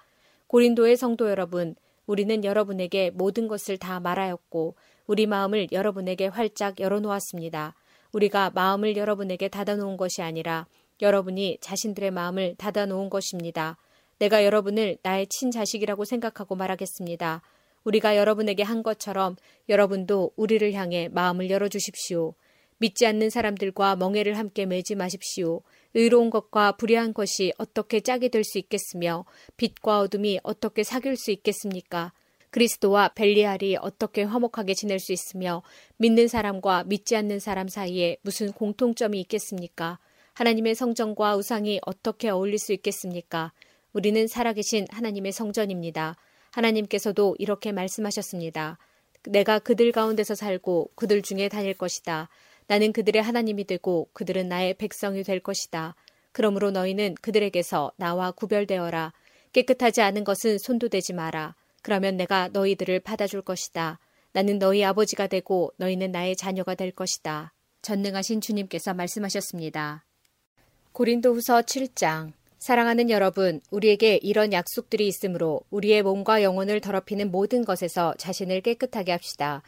고린도의 성도 여러분, 우리는 여러분에게 모든 것을 다 말하였고 우리 마음을 여러분에게 활짝 열어놓았습니다. 우리가 마음을 여러분에게 닫아놓은 것이 아니라 여러분이 자신들의 마음을 닫아놓은 것입니다. 내가 여러분을 나의 친자식이라고 생각하고 말하겠습니다. 우리가 여러분에게 한 것처럼 여러분도 우리를 향해 마음을 열어주십시오. 믿지 않는 사람들과 멍해를 함께 매지 마십시오. 의로운 것과 불의한 것이 어떻게 짝이 될 수 있겠으며 빛과 어둠이 어떻게 사귈 수 있겠습니까? 그리스도와 벨리알이 어떻게 화목하게 지낼 수 있으며 믿는 사람과 믿지 않는 사람 사이에 무슨 공통점이 있겠습니까? 하나님의 성전과 우상이 어떻게 어울릴 수 있겠습니까? 우리는 살아계신 하나님의 성전입니다. 하나님께서도 이렇게 말씀하셨습니다. 내가 그들 가운데서 살고 그들 중에 다닐 것이다. 나는 그들의 하나님이 되고 그들은 나의 백성이 될 것이다. 그러므로 너희는 그들에게서 나와 구별되어라. 깨끗하지 않은 것은 손도 대지 마라. 그러면 내가 너희들을 받아줄 것이다. 나는 너희 아버지가 되고 너희는 나의 자녀가 될 것이다. 전능하신 주님께서 말씀하셨습니다. 고린도 후서 7장. 사랑하는 여러분, 우리에게 이런 약속들이 있으므로 우리의 몸과 영혼을 더럽히는 모든 것에서 자신을 깨끗하게 합시다.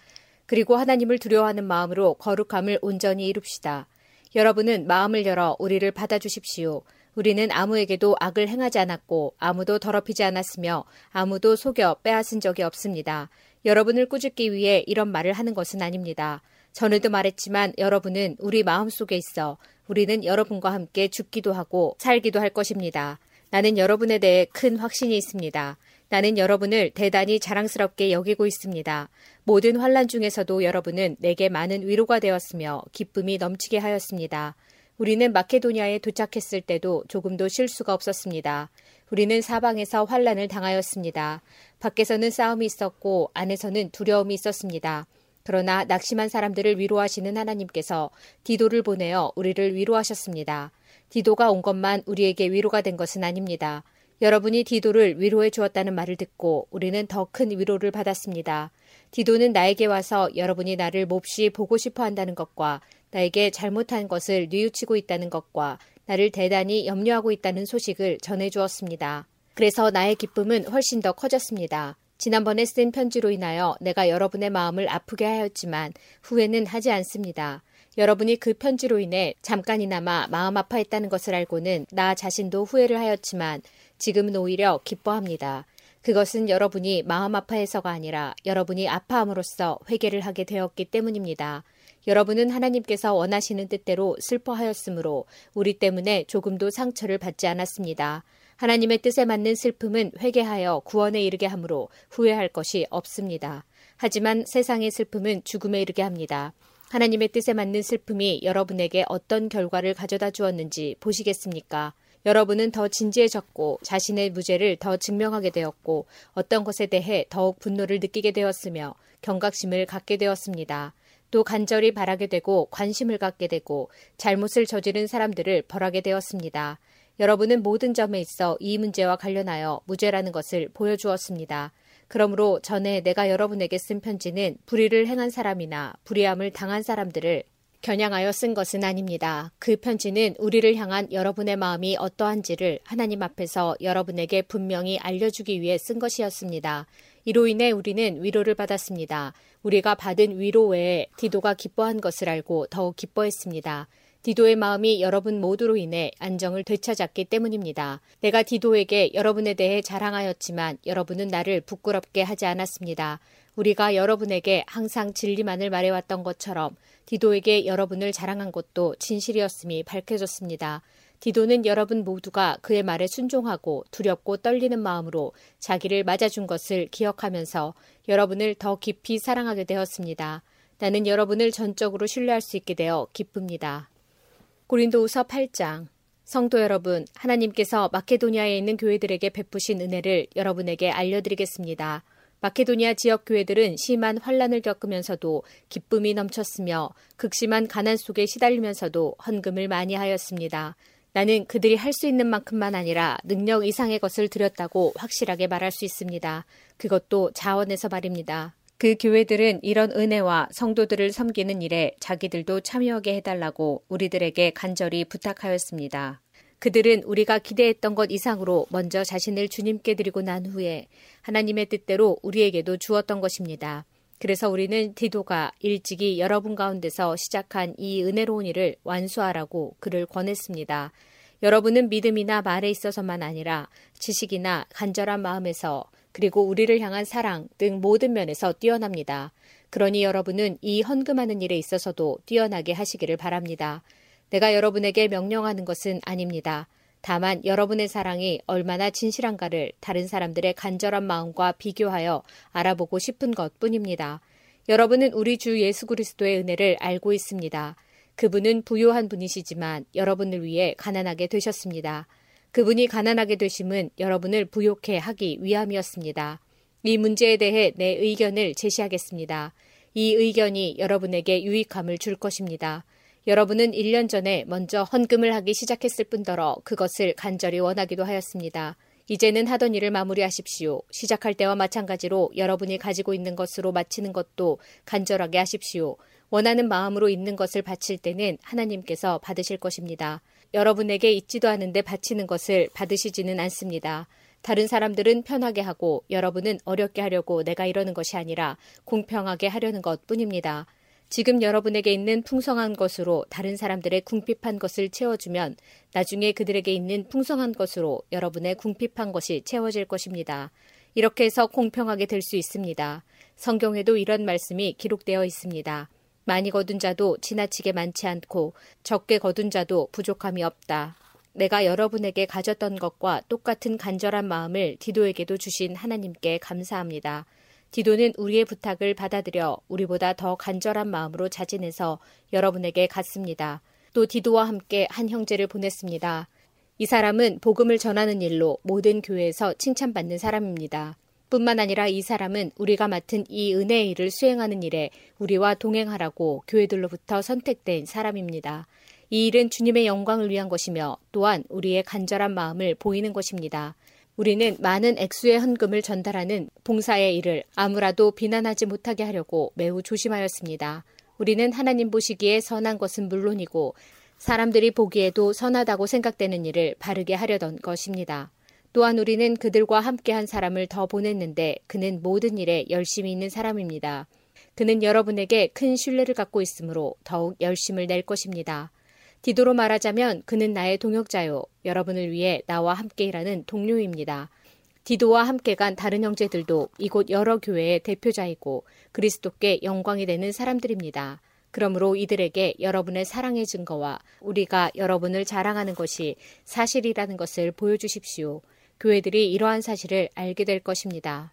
그리고 하나님을 두려워하는 마음으로 거룩함을 온전히 이룹시다. 여러분은 마음을 열어 우리를 받아주십시오. 우리는 아무에게도 악을 행하지 않았고 아무도 더럽히지 않았으며 아무도 속여 빼앗은 적이 없습니다. 여러분을 꾸짖기 위해 이런 말을 하는 것은 아닙니다. 전에도 말했지만 여러분은 우리 마음 속에 있어 우리는 여러분과 함께 죽기도 하고 살기도 할 것입니다. 나는 여러분에 대해 큰 확신이 있습니다. 나는 여러분을 대단히 자랑스럽게 여기고 있습니다. 모든 환란 중에서도 여러분은 내게 많은 위로가 되었으며 기쁨이 넘치게 하였습니다. 우리는 마케도니아에 도착했을 때도 조금도 실수가 없었습니다. 우리는 사방에서 환란을 당하였습니다. 밖에서는 싸움이 있었고 안에서는 두려움이 있었습니다. 그러나 낙심한 사람들을 위로하시는 하나님께서 디도를 보내어 우리를 위로하셨습니다. 디도가 온 것만 우리에게 위로가 된 것은 아닙니다. 여러분이 디도를 위로해 주었다는 말을 듣고 우리는 더 큰 위로를 받았습니다. 디도는 나에게 와서 여러분이 나를 몹시 보고 싶어 한다는 것과 나에게 잘못한 것을 뉘우치고 있다는 것과 나를 대단히 염려하고 있다는 소식을 전해 주었습니다. 그래서 나의 기쁨은 훨씬 더 커졌습니다. 지난번에 쓴 편지로 인하여 내가 여러분의 마음을 아프게 하였지만 후회는 하지 않습니다. 여러분이 그 편지로 인해 잠깐이나마 마음 아파했다는 것을 알고는 나 자신도 후회를 하였지만 지금은 오히려 기뻐합니다. 그것은 여러분이 마음 아파해서가 아니라 여러분이 아파함으로써 회개를 하게 되었기 때문입니다. 여러분은 하나님께서 원하시는 뜻대로 슬퍼하였으므로 우리 때문에 조금도 상처를 받지 않았습니다. 하나님의 뜻에 맞는 슬픔은 회개하여 구원에 이르게 하므로 후회할 것이 없습니다. 하지만 세상의 슬픔은 죽음에 이르게 합니다. 하나님의 뜻에 맞는 슬픔이 여러분에게 어떤 결과를 가져다 주었는지 보시겠습니까? 여러분은 더 진지해졌고 자신의 무죄를 더 증명하게 되었고 어떤 것에 대해 더욱 분노를 느끼게 되었으며 경각심을 갖게 되었습니다. 또 간절히 바라게 되고 관심을 갖게 되고 잘못을 저지른 사람들을 벌하게 되었습니다. 여러분은 모든 점에 있어 이 문제와 관련하여 무죄라는 것을 보여주었습니다. 그러므로 전에 내가 여러분에게 쓴 편지는 불의를 행한 사람이나 불의함을 당한 사람들을 겨냥하여 쓴 것은 아닙니다. 그 편지는 우리를 향한 여러분의 마음이 어떠한지를 하나님 앞에서 여러분에게 분명히 알려주기 위해 쓴 것이었습니다. 이로 인해 우리는 위로를 받았습니다. 우리가 받은 위로 외에 디도가 기뻐한 것을 알고 더욱 기뻐했습니다. 디도의 마음이 여러분 모두로 인해 안정을 되찾았기 때문입니다. 내가 디도에게 여러분에 대해 자랑하였지만 여러분은 나를 부끄럽게 하지 않았습니다. 우리가 여러분에게 항상 진리만을 말해왔던 것처럼 디도에게 여러분을 자랑한 것도 진실이었음이 밝혀졌습니다. 디도는 여러분 모두가 그의 말에 순종하고 두렵고 떨리는 마음으로 자기를 맞아준 것을 기억하면서 여러분을 더 깊이 사랑하게 되었습니다. 나는 여러분을 전적으로 신뢰할 수 있게 되어 기쁩니다. 고린도후서 8장 성도 여러분, 하나님께서 마케도니아에 있는 교회들에게 베푸신 은혜를 여러분에게 알려드리겠습니다. 마케도니아 지역 교회들은 심한 환란을 겪으면서도 기쁨이 넘쳤으며 극심한 가난 속에 시달리면서도 헌금을 많이 하였습니다. 나는 그들이 할 수 있는 만큼만 아니라 능력 이상의 것을 드렸다고 확실하게 말할 수 있습니다. 그것도 자원에서 말입니다. 그 교회들은 이런 은혜와 성도들을 섬기는 일에 자기들도 참여하게 해달라고 우리들에게 간절히 부탁하였습니다. 그들은 우리가 기대했던 것 이상으로 먼저 자신을 주님께 드리고 난 후에 하나님의 뜻대로 우리에게도 주었던 것입니다. 그래서 우리는 디도가 일찍이 여러분 가운데서 시작한 이 은혜로운 일을 완수하라고 그를 권했습니다. 여러분은 믿음이나 말에 있어서만 아니라 지식이나 간절한 마음에서 그리고 우리를 향한 사랑 등 모든 면에서 뛰어납니다. 그러니 여러분은 이 헌금하는 일에 있어서도 뛰어나게 하시기를 바랍니다. 내가 여러분에게 명령하는 것은 아닙니다. 다만 여러분의 사랑이 얼마나 진실한가를 다른 사람들의 간절한 마음과 비교하여 알아보고 싶은 것 뿐입니다. 여러분은 우리 주 예수 그리스도의 은혜를 알고 있습니다. 그분은 부요한 분이시지만 여러분을 위해 가난하게 되셨습니다. 그분이 가난하게 되심은 여러분을 부욕해 하기 위함이었습니다. 이 문제에 대해 내 의견을 제시하겠습니다. 이 의견이 여러분에게 유익함을 줄 것입니다. 여러분은 1년 전에 먼저 헌금을 하기 시작했을 뿐더러 그것을 간절히 원하기도 하였습니다. 이제는 하던 일을 마무리하십시오. 시작할 때와 마찬가지로 여러분이 가지고 있는 것으로 마치는 것도 간절하게 하십시오. 원하는 마음으로 있는 것을 바칠 때는 하나님께서 받으실 것입니다. 여러분에게 있지도 않은데 바치는 것을 받으시지는 않습니다. 다른 사람들은 편하게 하고 여러분은 어렵게 하려고 내가 이러는 것이 아니라 공평하게 하려는 것 뿐입니다. 지금 여러분에게 있는 풍성한 것으로 다른 사람들의 궁핍한 것을 채워주면 나중에 그들에게 있는 풍성한 것으로 여러분의 궁핍한 것이 채워질 것입니다. 이렇게 해서 공평하게 될 수 있습니다. 성경에도 이런 말씀이 기록되어 있습니다. 많이 거둔 자도 지나치게 많지 않고 적게 거둔 자도 부족함이 없다. 내가 여러분에게 가졌던 것과 똑같은 간절한 마음을 디도에게도 주신 하나님께 감사합니다. 디도는 우리의 부탁을 받아들여 우리보다 더 간절한 마음으로 자진해서 여러분에게 갔습니다. 또 디도와 함께 한 형제를 보냈습니다. 이 사람은 복음을 전하는 일로 모든 교회에서 칭찬받는 사람입니다. 뿐만 아니라 이 사람은 우리가 맡은 이 은혜의 일을 수행하는 일에 우리와 동행하라고 교회들로부터 선택된 사람입니다. 이 일은 주님의 영광을 위한 것이며 또한 우리의 간절한 마음을 보이는 것입니다. 우리는 많은 액수의 헌금을 전달하는 봉사의 일을 아무라도 비난하지 못하게 하려고 매우 조심하였습니다. 우리는 하나님 보시기에 선한 것은 물론이고 사람들이 보기에도 선하다고 생각되는 일을 바르게 하려던 것입니다. 또한 우리는 그들과 함께한 사람을 더 보냈는데 그는 모든 일에 열심히 있는 사람입니다. 그는 여러분에게 큰 신뢰를 갖고 있으므로 더욱 열심을 낼 것입니다. 디도로 말하자면 그는 나의 동역자요. 여러분을 위해 나와 함께 일하는 동료입니다. 디도와 함께 간 다른 형제들도 이곳 여러 교회의 대표자이고 그리스도께 영광이 되는 사람들입니다. 그러므로 이들에게 여러분의 사랑의 증거와 우리가 여러분을 자랑하는 것이 사실이라는 것을 보여주십시오. 교회들이 이러한 사실을 알게 될 것입니다.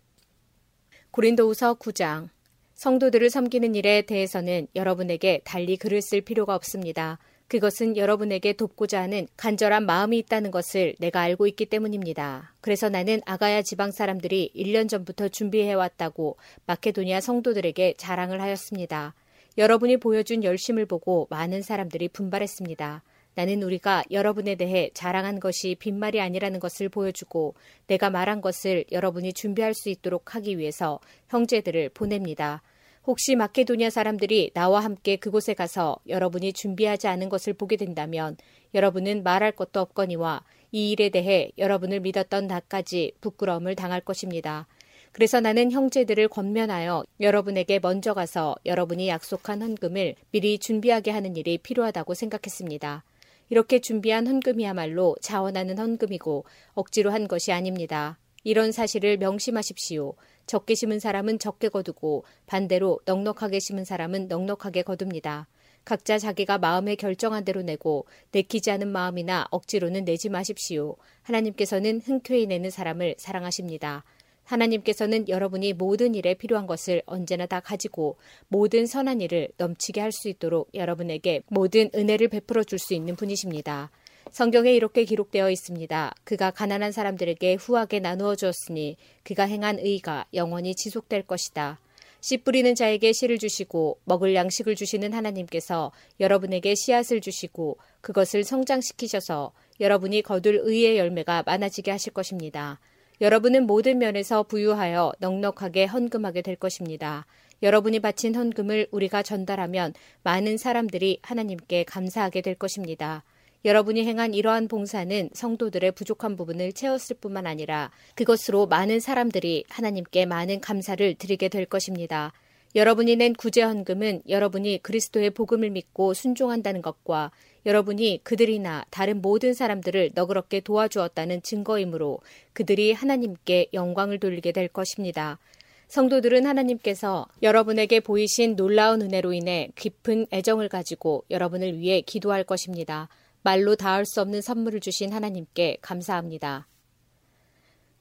고린도우서 9장 성도들을 섬기는 일에 대해서는 여러분에게 달리 글을 쓸 필요가 없습니다. 그것은 여러분에게 돕고자 하는 간절한 마음이 있다는 것을 내가 알고 있기 때문입니다. 그래서 나는 아가야 지방 사람들이 1년 전부터 준비해 왔다고 마케도니아 성도들에게 자랑을 하였습니다. 여러분이 보여준 열심을 보고 많은 사람들이 분발했습니다. 나는 우리가 여러분에 대해 자랑한 것이 빈말이 아니라는 것을 보여주고 내가 말한 것을 여러분이 준비할 수 있도록 하기 위해서 형제들을 보냅니다. 혹시 마케도니아 사람들이 나와 함께 그곳에 가서 여러분이 준비하지 않은 것을 보게 된다면 여러분은 말할 것도 없거니와 이 일에 대해 여러분을 믿었던 나까지 부끄러움을 당할 것입니다. 그래서 나는 형제들을 권면하여 여러분에게 먼저 가서 여러분이 약속한 헌금을 미리 준비하게 하는 일이 필요하다고 생각했습니다. 이렇게 준비한 헌금이야말로 자원하는 헌금이고 억지로 한 것이 아닙니다. 이런 사실을 명심하십시오. 적게 심은 사람은 적게 거두고 반대로 넉넉하게 심은 사람은 넉넉하게 거둡니다. 각자 자기가 마음에 결정한 대로 내고 내키지 않은 마음이나 억지로는 내지 마십시오. 하나님께서는 흔쾌히 내는 사람을 사랑하십니다. 하나님께서는 여러분이 모든 일에 필요한 것을 언제나 다 가지고 모든 선한 일을 넘치게 할 수 있도록 여러분에게 모든 은혜를 베풀어 줄 수 있는 분이십니다. 성경에 이렇게 기록되어 있습니다. 그가 가난한 사람들에게 후하게 나누어 주었으니 그가 행한 의가 영원히 지속될 것이다. 씨 뿌리는 자에게 씨를 주시고 먹을 양식을 주시는 하나님께서 여러분에게 씨앗을 주시고 그것을 성장시키셔서 여러분이 거둘 의의 열매가 많아지게 하실 것입니다. 여러분은 모든 면에서 부유하여 넉넉하게 헌금하게 될 것입니다. 여러분이 바친 헌금을 우리가 전달하면 많은 사람들이 하나님께 감사하게 될 것입니다. 여러분이 행한 이러한 봉사는 성도들의 부족한 부분을 채웠을 뿐만 아니라 그것으로 많은 사람들이 하나님께 많은 감사를 드리게 될 것입니다. 여러분이 낸 구제 헌금은 여러분이 그리스도의 복음을 믿고 순종한다는 것과 여러분이 그들이나 다른 모든 사람들을 너그럽게 도와주었다는 증거이므로 그들이 하나님께 영광을 돌리게 될 것입니다. 성도들은 하나님께서 여러분에게 보이신 놀라운 은혜로 인해 깊은 애정을 가지고 여러분을 위해 기도할 것입니다. 말로 닿을 수 없는 선물을 주신 하나님께 감사합니다.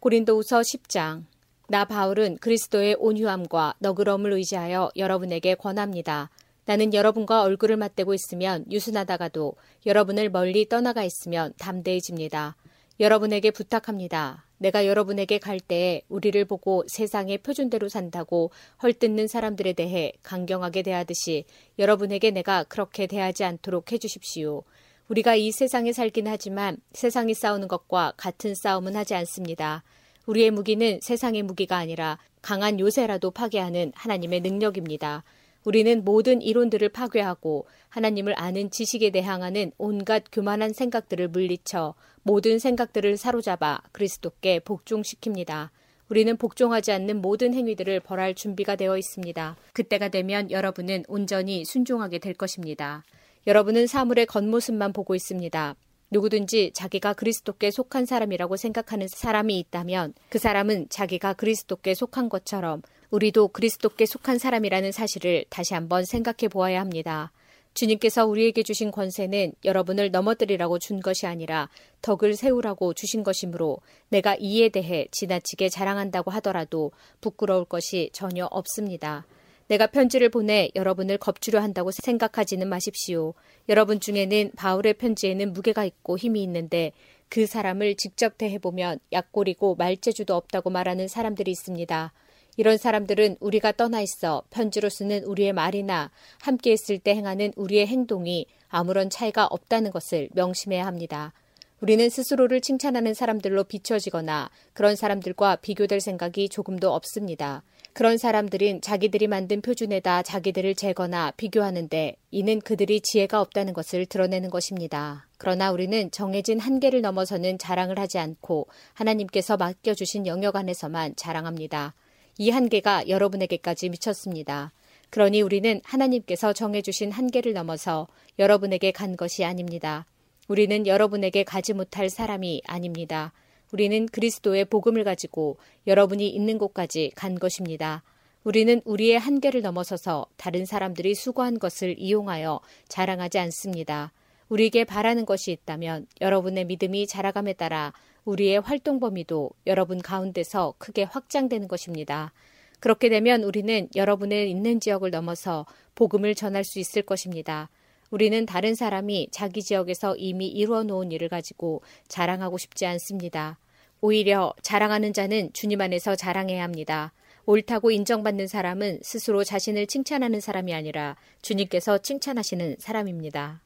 고린도우서 10장 나 바울은 그리스도의 온유함과 너그러움을 의지하여 여러분에게 권합니다. 나는 여러분과 얼굴을 맞대고 있으면 유순하다가도 여러분을 멀리 떠나가 있으면 담대해집니다. 여러분에게 부탁합니다. 내가 여러분에게 갈 때에 우리를 보고 세상의 표준대로 산다고 헐뜯는 사람들에 대해 강경하게 대하듯이 여러분에게 내가 그렇게 대하지 않도록 해주십시오. 우리가 이 세상에 살긴 하지만 세상이 싸우는 것과 같은 싸움은 하지 않습니다. 우리의 무기는 세상의 무기가 아니라 강한 요새라도 파괴하는 하나님의 능력입니다. 우리는 모든 이론들을 파괴하고 하나님을 아는 지식에 대항하는 온갖 교만한 생각들을 물리쳐 모든 생각들을 사로잡아 그리스도께 복종시킵니다. 우리는 복종하지 않는 모든 행위들을 벌할 준비가 되어 있습니다. 그때가 되면 여러분은 온전히 순종하게 될 것입니다. 여러분은 사물의 겉모습만 보고 있습니다. 누구든지 자기가 그리스도께 속한 사람이라고 생각하는 사람이 있다면 그 사람은 자기가 그리스도께 속한 것처럼 우리도 그리스도께 속한 사람이라는 사실을 다시 한번 생각해 보아야 합니다. 주님께서 우리에게 주신 권세는 여러분을 넘어뜨리라고 준 것이 아니라 덕을 세우라고 주신 것이므로 내가 이에 대해 지나치게 자랑한다고 하더라도 부끄러울 것이 전혀 없습니다. 내가 편지를 보내 여러분을 겁주려 한다고 생각하지는 마십시오. 여러분 중에는 바울의 편지에는 무게가 있고 힘이 있는데 그 사람을 직접 대해보면 약골이고 말재주도 없다고 말하는 사람들이 있습니다. 이런 사람들은 우리가 떠나 있어 편지로 쓰는 우리의 말이나 함께 있을 때 행하는 우리의 행동이 아무런 차이가 없다는 것을 명심해야 합니다. 우리는 스스로를 칭찬하는 사람들로 비춰지거나 그런 사람들과 비교될 생각이 조금도 없습니다. 그런 사람들은 자기들이 만든 표준에다 자기들을 재거나 비교하는데 이는 그들이 지혜가 없다는 것을 드러내는 것입니다. 그러나 우리는 정해진 한계를 넘어서는 자랑을 하지 않고 하나님께서 맡겨주신 영역 안에서만 자랑합니다. 이 한계가 여러분에게까지 미쳤습니다. 그러니 우리는 하나님께서 정해주신 한계를 넘어서 여러분에게 간 것이 아닙니다. 우리는 여러분에게 가지 못할 사람이 아닙니다. 우리는 그리스도의 복음을 가지고 여러분이 있는 곳까지 간 것입니다. 우리는 우리의 한계를 넘어서서 다른 사람들이 수고한 것을 이용하여 자랑하지 않습니다. 우리에게 바라는 것이 있다면 여러분의 믿음이 자라감에 따라 우리의 활동 범위도 여러분 가운데서 크게 확장되는 것입니다. 그렇게 되면 우리는 여러분의 있는 지역을 넘어서 복음을 전할 수 있을 것입니다. 우리는 다른 사람이 자기 지역에서 이미 이루어 놓은 일을 가지고 자랑하고 싶지 않습니다. 오히려 자랑하는 자는 주님 안에서 자랑해야 합니다. 옳다고 인정받는 사람은 스스로 자신을 칭찬하는 사람이 아니라 주님께서 칭찬하시는 사람입니다.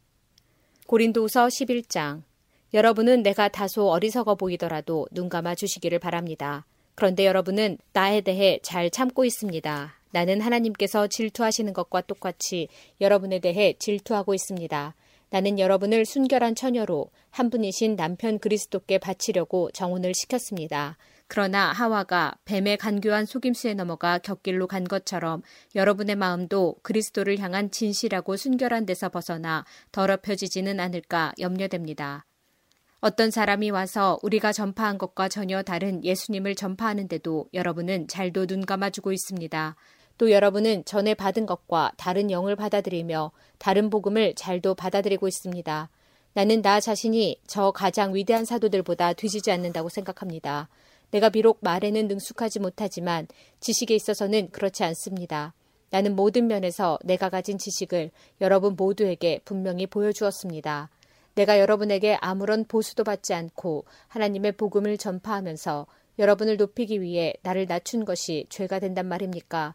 고린도서 11장 여러분은 내가 다소 어리석어 보이더라도 눈 감아 주시기를 바랍니다. 그런데 여러분은 나에 대해 잘 참고 있습니다. 나는 하나님께서 질투하시는 것과 똑같이 여러분에 대해 질투하고 있습니다. 나는 여러분을 순결한 처녀로 한 분이신 남편 그리스도께 바치려고 정혼을 시켰습니다. 그러나 하와가 뱀의 간교한 속임수에 넘어가 곁길로 간 것처럼 여러분의 마음도 그리스도를 향한 진실하고 순결한 데서 벗어나 더럽혀지지는 않을까 염려됩니다. 어떤 사람이 와서 우리가 전파한 것과 전혀 다른 예수님을 전파하는데도 여러분은 잘도 눈 감아주고 있습니다. 또 여러분은 전에 받은 것과 다른 영을 받아들이며 다른 복음을 잘도 받아들이고 있습니다. 나는 나 자신이 저 가장 위대한 사도들보다 뒤지지 않는다고 생각합니다. 내가 비록 말에는 능숙하지 못하지만 지식에 있어서는 그렇지 않습니다. 나는 모든 면에서 내가 가진 지식을 여러분 모두에게 분명히 보여주었습니다. 내가 여러분에게 아무런 보수도 받지 않고 하나님의 복음을 전파하면서 여러분을 높이기 위해 나를 낮춘 것이 죄가 된단 말입니까?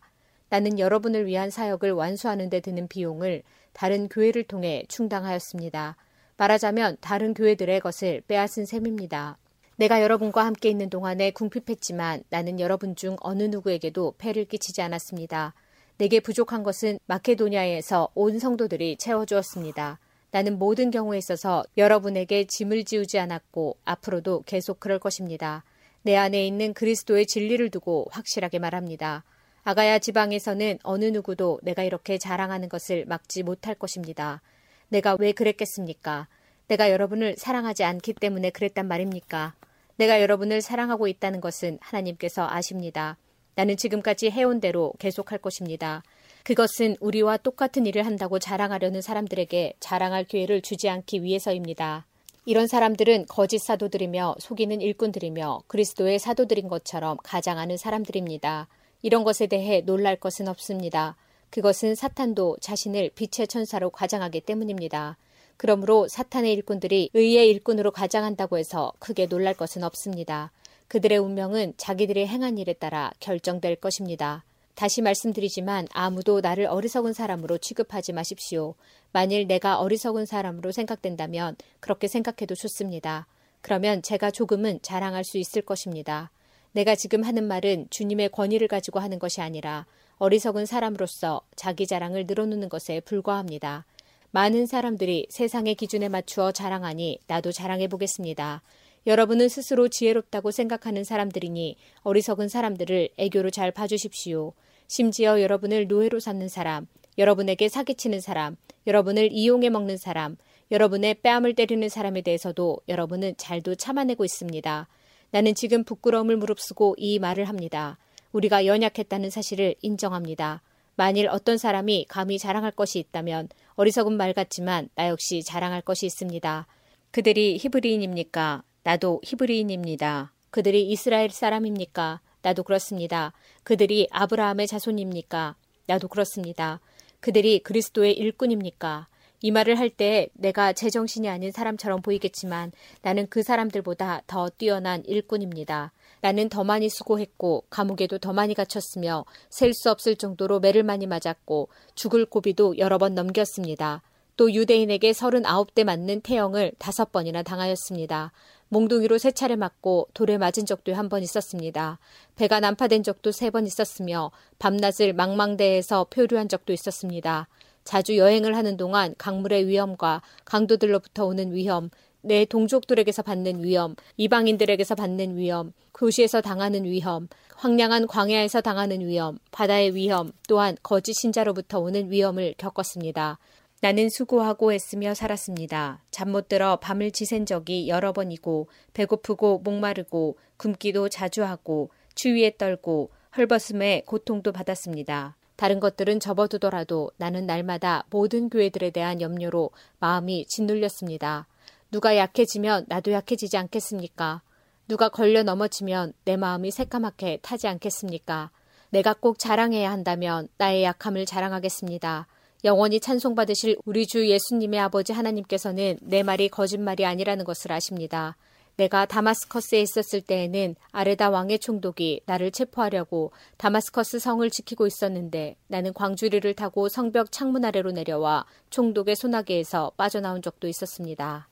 나는 여러분을 위한 사역을 완수하는 데 드는 비용을 다른 교회를 통해 충당하였습니다. 말하자면 다른 교회들의 것을 빼앗은 셈입니다. 내가 여러분과 함께 있는 동안에 궁핍했지만 나는 여러분 중 어느 누구에게도 폐를 끼치지 않았습니다. 내게 부족한 것은 마케도니아에서 온 성도들이 채워주었습니다. 나는 모든 경우에 있어서 여러분에게 짐을 지우지 않았고 앞으로도 계속 그럴 것입니다. 내 안에 있는 그리스도의 진리를 두고 확실하게 말합니다. 아가야 지방에서는 어느 누구도 내가 이렇게 자랑하는 것을 막지 못할 것입니다. 내가 왜 그랬겠습니까? 내가 여러분을 사랑하지 않기 때문에 그랬단 말입니까? 내가 여러분을 사랑하고 있다는 것은 하나님께서 아십니다. 나는 지금까지 해온 대로 계속할 것입니다. 그것은 우리와 똑같은 일을 한다고 자랑하려는 사람들에게 자랑할 기회를 주지 않기 위해서입니다. 이런 사람들은 거짓 사도들이며 속이는 일꾼들이며 그리스도의 사도들인 것처럼 가장하는 사람들입니다. 이런 것에 대해 놀랄 것은 없습니다. 그것은 사탄도 자신을 빛의 천사로 과장하기 때문입니다. 그러므로 사탄의 일꾼들이 의의 일꾼으로 가장한다고 해서 크게 놀랄 것은 없습니다. 그들의 운명은 자기들이 행한 일에 따라 결정될 것입니다. 다시 말씀드리지만 아무도 나를 어리석은 사람으로 취급하지 마십시오. 만일 내가 어리석은 사람으로 생각된다면 그렇게 생각해도 좋습니다. 그러면 제가 조금은 자랑할 수 있을 것입니다. 내가 지금 하는 말은 주님의 권위를 가지고 하는 것이 아니라 어리석은 사람으로서 자기 자랑을 늘어놓는 것에 불과합니다. 많은 사람들이 세상의 기준에 맞추어 자랑하니 나도 자랑해 보겠습니다. 여러분은 스스로 지혜롭다고 생각하는 사람들이니 어리석은 사람들을 애교로 잘 봐주십시오. 심지어 여러분을 노예로 삼는 사람, 여러분에게 사기치는 사람, 여러분을 이용해 먹는 사람, 여러분의 뺨을 때리는 사람에 대해서도 여러분은 잘도 참아내고 있습니다. 나는 지금 부끄러움을 무릅쓰고 이 말을 합니다. 우리가 연약했다는 사실을 인정합니다. 만일 어떤 사람이 감히 자랑할 것이 있다면 어리석은 말 같지만 나 역시 자랑할 것이 있습니다. 그들이 히브리인입니까? 나도 히브리인입니다. 그들이 이스라엘 사람입니까? 나도 그렇습니다. 그들이 아브라함의 자손입니까? 나도 그렇습니다. 그들이 그리스도의 일꾼입니까? 이 말을 할 때 내가 제정신이 아닌 사람처럼 보이겠지만 나는 그 사람들보다 더 뛰어난 일꾼입니다. 나는 더 많이 수고했고 감옥에도 더 많이 갇혔으며 셀 수 없을 정도로 매를 많이 맞았고 죽을 고비도 여러 번 넘겼습니다. 또 유대인에게 39대 맞는 태형을 다섯 번이나 당하였습니다. 몽둥이로 세 차례 맞고 돌에 맞은 적도 한 번 있었습니다. 배가 난파된 적도 세 번 있었으며 밤낮을 망망대해서 표류한 적도 있었습니다. 자주 여행을 하는 동안 강물의 위험과 강도들로부터 오는 위험, 내 동족들에게서 받는 위험, 이방인들에게서 받는 위험, 교시에서 당하는 위험, 황량한 광야에서 당하는 위험, 바다의 위험, 또한 거짓 신자로부터 오는 위험을 겪었습니다. 나는 수고하고 애쓰며 살았습니다. 잠 못 들어 밤을 지샌 적이 여러 번이고 배고프고 목마르고 굶기도 자주 하고 추위에 떨고 헐벗음에 고통도 받았습니다. 다른 것들은 접어두더라도 나는 날마다 모든 교회들에 대한 염려로 마음이 짓눌렸습니다. 누가 약해지면 나도 약해지지 않겠습니까? 누가 걸려 넘어지면 내 마음이 새까맣게 타지 않겠습니까? 내가 꼭 자랑해야 한다면 나의 약함을 자랑하겠습니다. 영원히 찬송받으실 우리 주 예수님의 아버지 하나님께서는 내 말이 거짓말이 아니라는 것을 아십니다. 내가 다마스커스에 있었을 때에는 아레다 왕의 총독이 나를 체포하려고 다마스커스 성을 지키고 있었는데 나는 광주리를 타고 성벽 창문 아래로 내려와 총독의 소나기에서 빠져나온 적도 있었습니다.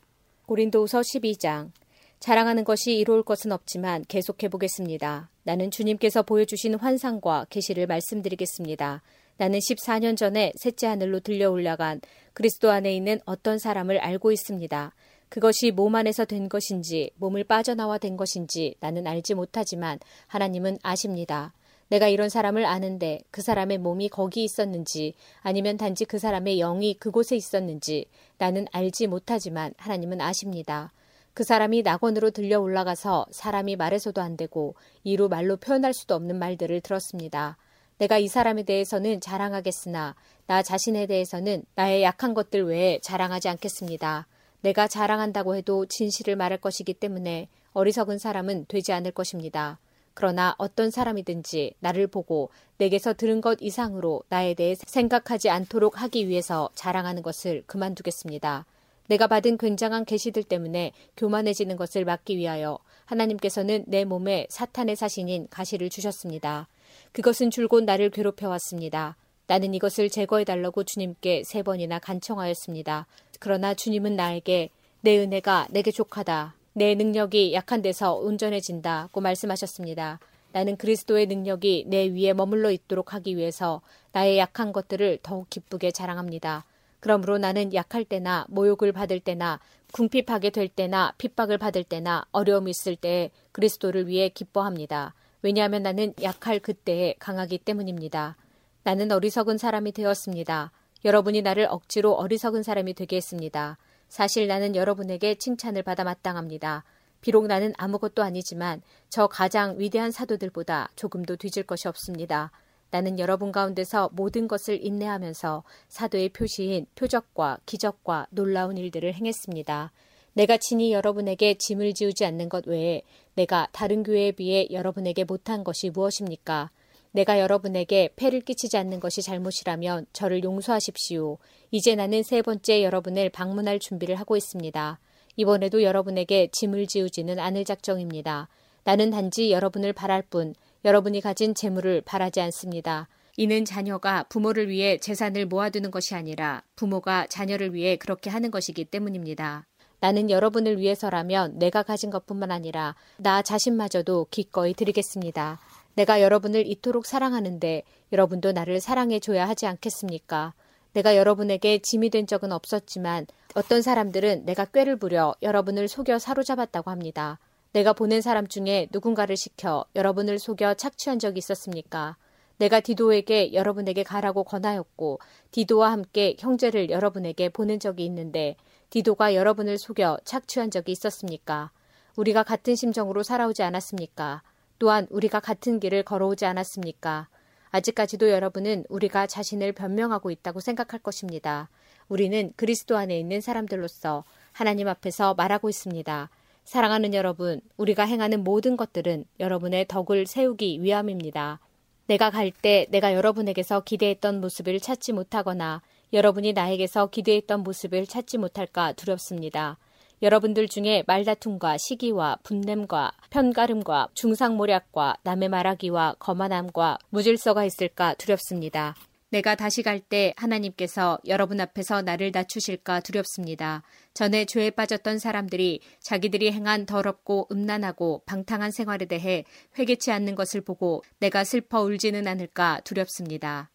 고린도후서 12장 자랑하는 것이 이로울 것은 없지만 계속해 보겠습니다. 나는 주님께서 보여주신 환상과 계시를 말씀드리겠습니다. 나는 14년 전에 셋째 하늘로 들려 올라간 그리스도 안에 있는 어떤 사람을 알고 있습니다. 그것이 몸 안에서 된 것인지 몸을 빠져나와 된 것인지 나는 알지 못하지만 하나님은 아십니다. 내가 이런 사람을 아는데 그 사람의 몸이 거기 있었는지 아니면 단지 그 사람의 영이 그곳에 있었는지 나는 알지 못하지만 하나님은 아십니다. 그 사람이 낙원으로 들려 올라가서 사람이 말해서도 안 되고 이루 말로 표현할 수도 없는 말들을 들었습니다. 내가 이 사람에 대해서는 자랑하겠으나 나 자신에 대해서는 나의 약한 것들 외에 자랑하지 않겠습니다. 내가 자랑한다고 해도 진실을 말할 것이기 때문에 어리석은 사람은 되지 않을 것입니다. 그러나 어떤 사람이든지 나를 보고 내게서 들은 것 이상으로 나에 대해 생각하지 않도록 하기 위해서 자랑하는 것을 그만두겠습니다. 내가 받은 굉장한 계시들 때문에 교만해지는 것을 막기 위하여 하나님께서는 내 몸에 사탄의 사신인 가시를 주셨습니다. 그것은 줄곧 나를 괴롭혀 왔습니다. 나는 이것을 제거해 달라고 주님께 세 번이나 간청하였습니다. 그러나 주님은 나에게 내 은혜가 내게 족하다. 내 능력이 약한 데서 온전해진다고 말씀하셨습니다. 나는 그리스도의 능력이 내 위에 머물러 있도록 하기 위해서 나의 약한 것들을 더욱 기쁘게 자랑합니다. 그러므로 나는 약할 때나 모욕을 받을 때나 궁핍하게 될 때나 핍박을 받을 때나 어려움이 있을 때 그리스도를 위해 기뻐합니다. 왜냐하면 나는 약할 그때에 강하기 때문입니다. 나는 어리석은 사람이 되었습니다. 여러분이 나를 억지로 어리석은 사람이 되게 했습니다. 사실 나는 여러분에게 칭찬을 받아 마땅합니다. 비록 나는 아무것도 아니지만 저 가장 위대한 사도들보다 조금도 뒤질 것이 없습니다. 나는 여러분 가운데서 모든 것을 인내하면서 사도의 표시인 표적과 기적과 놀라운 일들을 행했습니다. 내가 친히 여러분에게 짐을 지우지 않는 것 외에 내가 다른 교회에 비해 여러분에게 못한 것이 무엇입니까? 내가 여러분에게 폐를 끼치지 않는 것이 잘못이라면 저를 용서하십시오. 이제 나는 세 번째 여러분을 방문할 준비를 하고 있습니다. 이번에도 여러분에게 짐을 지우지는 않을 작정입니다. 나는 단지 여러분을 바랄 뿐 여러분이 가진 재물을 바라지 않습니다. 이는 자녀가 부모를 위해 재산을 모아두는 것이 아니라 부모가 자녀를 위해 그렇게 하는 것이기 때문입니다. 나는 여러분을 위해서라면 내가 가진 것뿐만 아니라 나 자신마저도 기꺼이 드리겠습니다. 내가 여러분을 이토록 사랑하는데 여러분도 나를 사랑해 줘야 하지 않겠습니까? 내가 여러분에게 짐이 된 적은 없었지만 어떤 사람들은 내가 꾀를 부려 여러분을 속여 사로잡았다고 합니다. 내가 보낸 사람 중에 누군가를 시켜 여러분을 속여 착취한 적이 있었습니까? 내가 디도에게 여러분에게 가라고 권하였고 디도와 함께 형제를 여러분에게 보낸 적이 있는데 디도가 여러분을 속여 착취한 적이 있었습니까? 우리가 같은 심정으로 살아오지 않았습니까? 또한 우리가 같은 길을 걸어오지 않았습니까? 아직까지도 여러분은 우리가 자신을 변명하고 있다고 생각할 것입니다. 우리는 그리스도 안에 있는 사람들로서 하나님 앞에서 말하고 있습니다. 사랑하는 여러분, 우리가 행하는 모든 것들은 여러분의 덕을 세우기 위함입니다. 내가 갈 때 내가 여러분에게서 기대했던 모습을 찾지 못하거나 여러분이 나에게서 기대했던 모습을 찾지 못할까 두렵습니다. 여러분들 중에 말다툼과 시기와 분냄과 편가름과 중상모략과 남의 말하기와 거만함과 무질서가 있을까 두렵습니다. 내가 다시 갈 때 하나님께서 여러분 앞에서 나를 낮추실까 두렵습니다. 전에 죄에 빠졌던 사람들이 자기들이 행한 더럽고 음란하고 방탕한 생활에 대해 회개치 않는 것을 보고 내가 슬퍼 울지는 않을까 두렵습니다.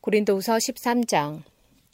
고린도후서 13장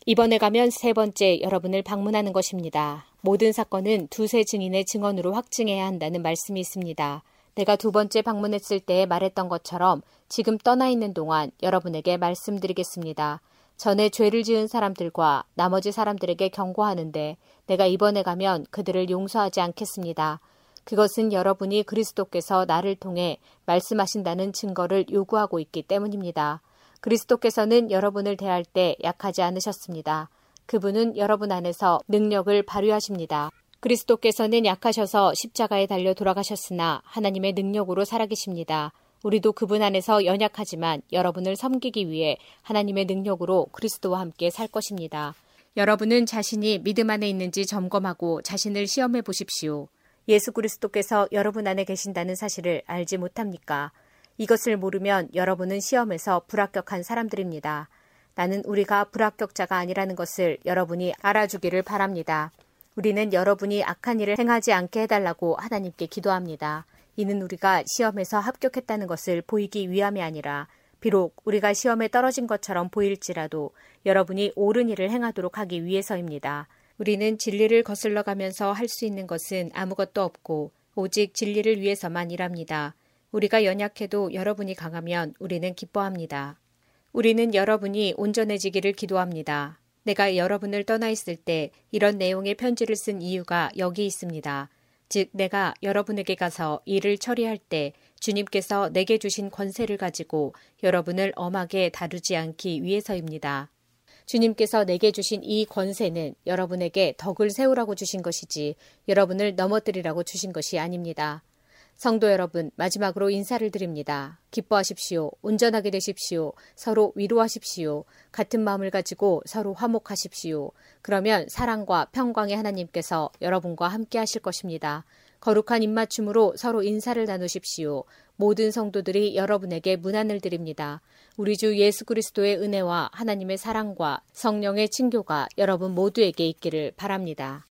이번에 가면 세 번째 여러분을 방문하는 것입니다. 모든 사건은 두세 증인의 증언으로 확증해야 한다는 말씀이 있습니다. 내가 두 번째 방문했을 때 말했던 것처럼 지금 떠나 있는 동안 여러분에게 말씀드리겠습니다. 전에 죄를 지은 사람들과 나머지 사람들에게 경고하는데 내가 이번에 가면 그들을 용서하지 않겠습니다. 그것은 여러분이 그리스도께서 나를 통해 말씀하신다는 증거를 요구하고 있기 때문입니다. 그리스도께서는 여러분을 대할 때 약하지 않으셨습니다. 그분은 여러분 안에서 능력을 발휘하십니다. 그리스도께서는 약하셔서 십자가에 달려 돌아가셨으나 하나님의 능력으로 살아계십니다. 우리도 그분 안에서 연약하지만 여러분을 섬기기 위해 하나님의 능력으로 그리스도와 함께 살 것입니다. 여러분은 자신이 믿음 안에 있는지 점검하고 자신을 시험해 보십시오. 예수 그리스도께서 여러분 안에 계신다는 사실을 알지 못합니까? 이것을 모르면 여러분은 시험에서 불합격한 사람들입니다. 나는 우리가 불합격자가 아니라는 것을 여러분이 알아주기를 바랍니다. 우리는 여러분이 악한 일을 행하지 않게 해달라고 하나님께 기도합니다. 이는 우리가 시험에서 합격했다는 것을 보이기 위함이 아니라 비록 우리가 시험에 떨어진 것처럼 보일지라도 여러분이 옳은 일을 행하도록 하기 위해서입니다. 우리는 진리를 거슬러 가면서 할 수 있는 것은 아무것도 없고 오직 진리를 위해서만 일합니다. 우리가 연약해도 여러분이 강하면 우리는 기뻐합니다. 우리는 여러분이 온전해지기를 기도합니다. 내가 여러분을 떠나 있을 때 이런 내용의 편지를 쓴 이유가 여기 있습니다. 즉, 내가 여러분에게 가서 일을 처리할 때 주님께서 내게 주신 권세를 가지고 여러분을 엄하게 다루지 않기 위해서입니다. 주님께서 내게 주신 이 권세는 여러분에게 덕을 세우라고 주신 것이지 여러분을 넘어뜨리라고 주신 것이 아닙니다. 성도 여러분, 마지막으로 인사를 드립니다. 기뻐하십시오. 온전하게 되십시오. 서로 위로하십시오. 같은 마음을 가지고 서로 화목하십시오. 그러면 사랑과 평강의 하나님께서 여러분과 함께 하실 것입니다. 거룩한 입맞춤으로 서로 인사를 나누십시오. 모든 성도들이 여러분에게 문안을 드립니다. 우리 주 예수 그리스도의 은혜와 하나님의 사랑과 성령의 친교가 여러분 모두에게 있기를 바랍니다.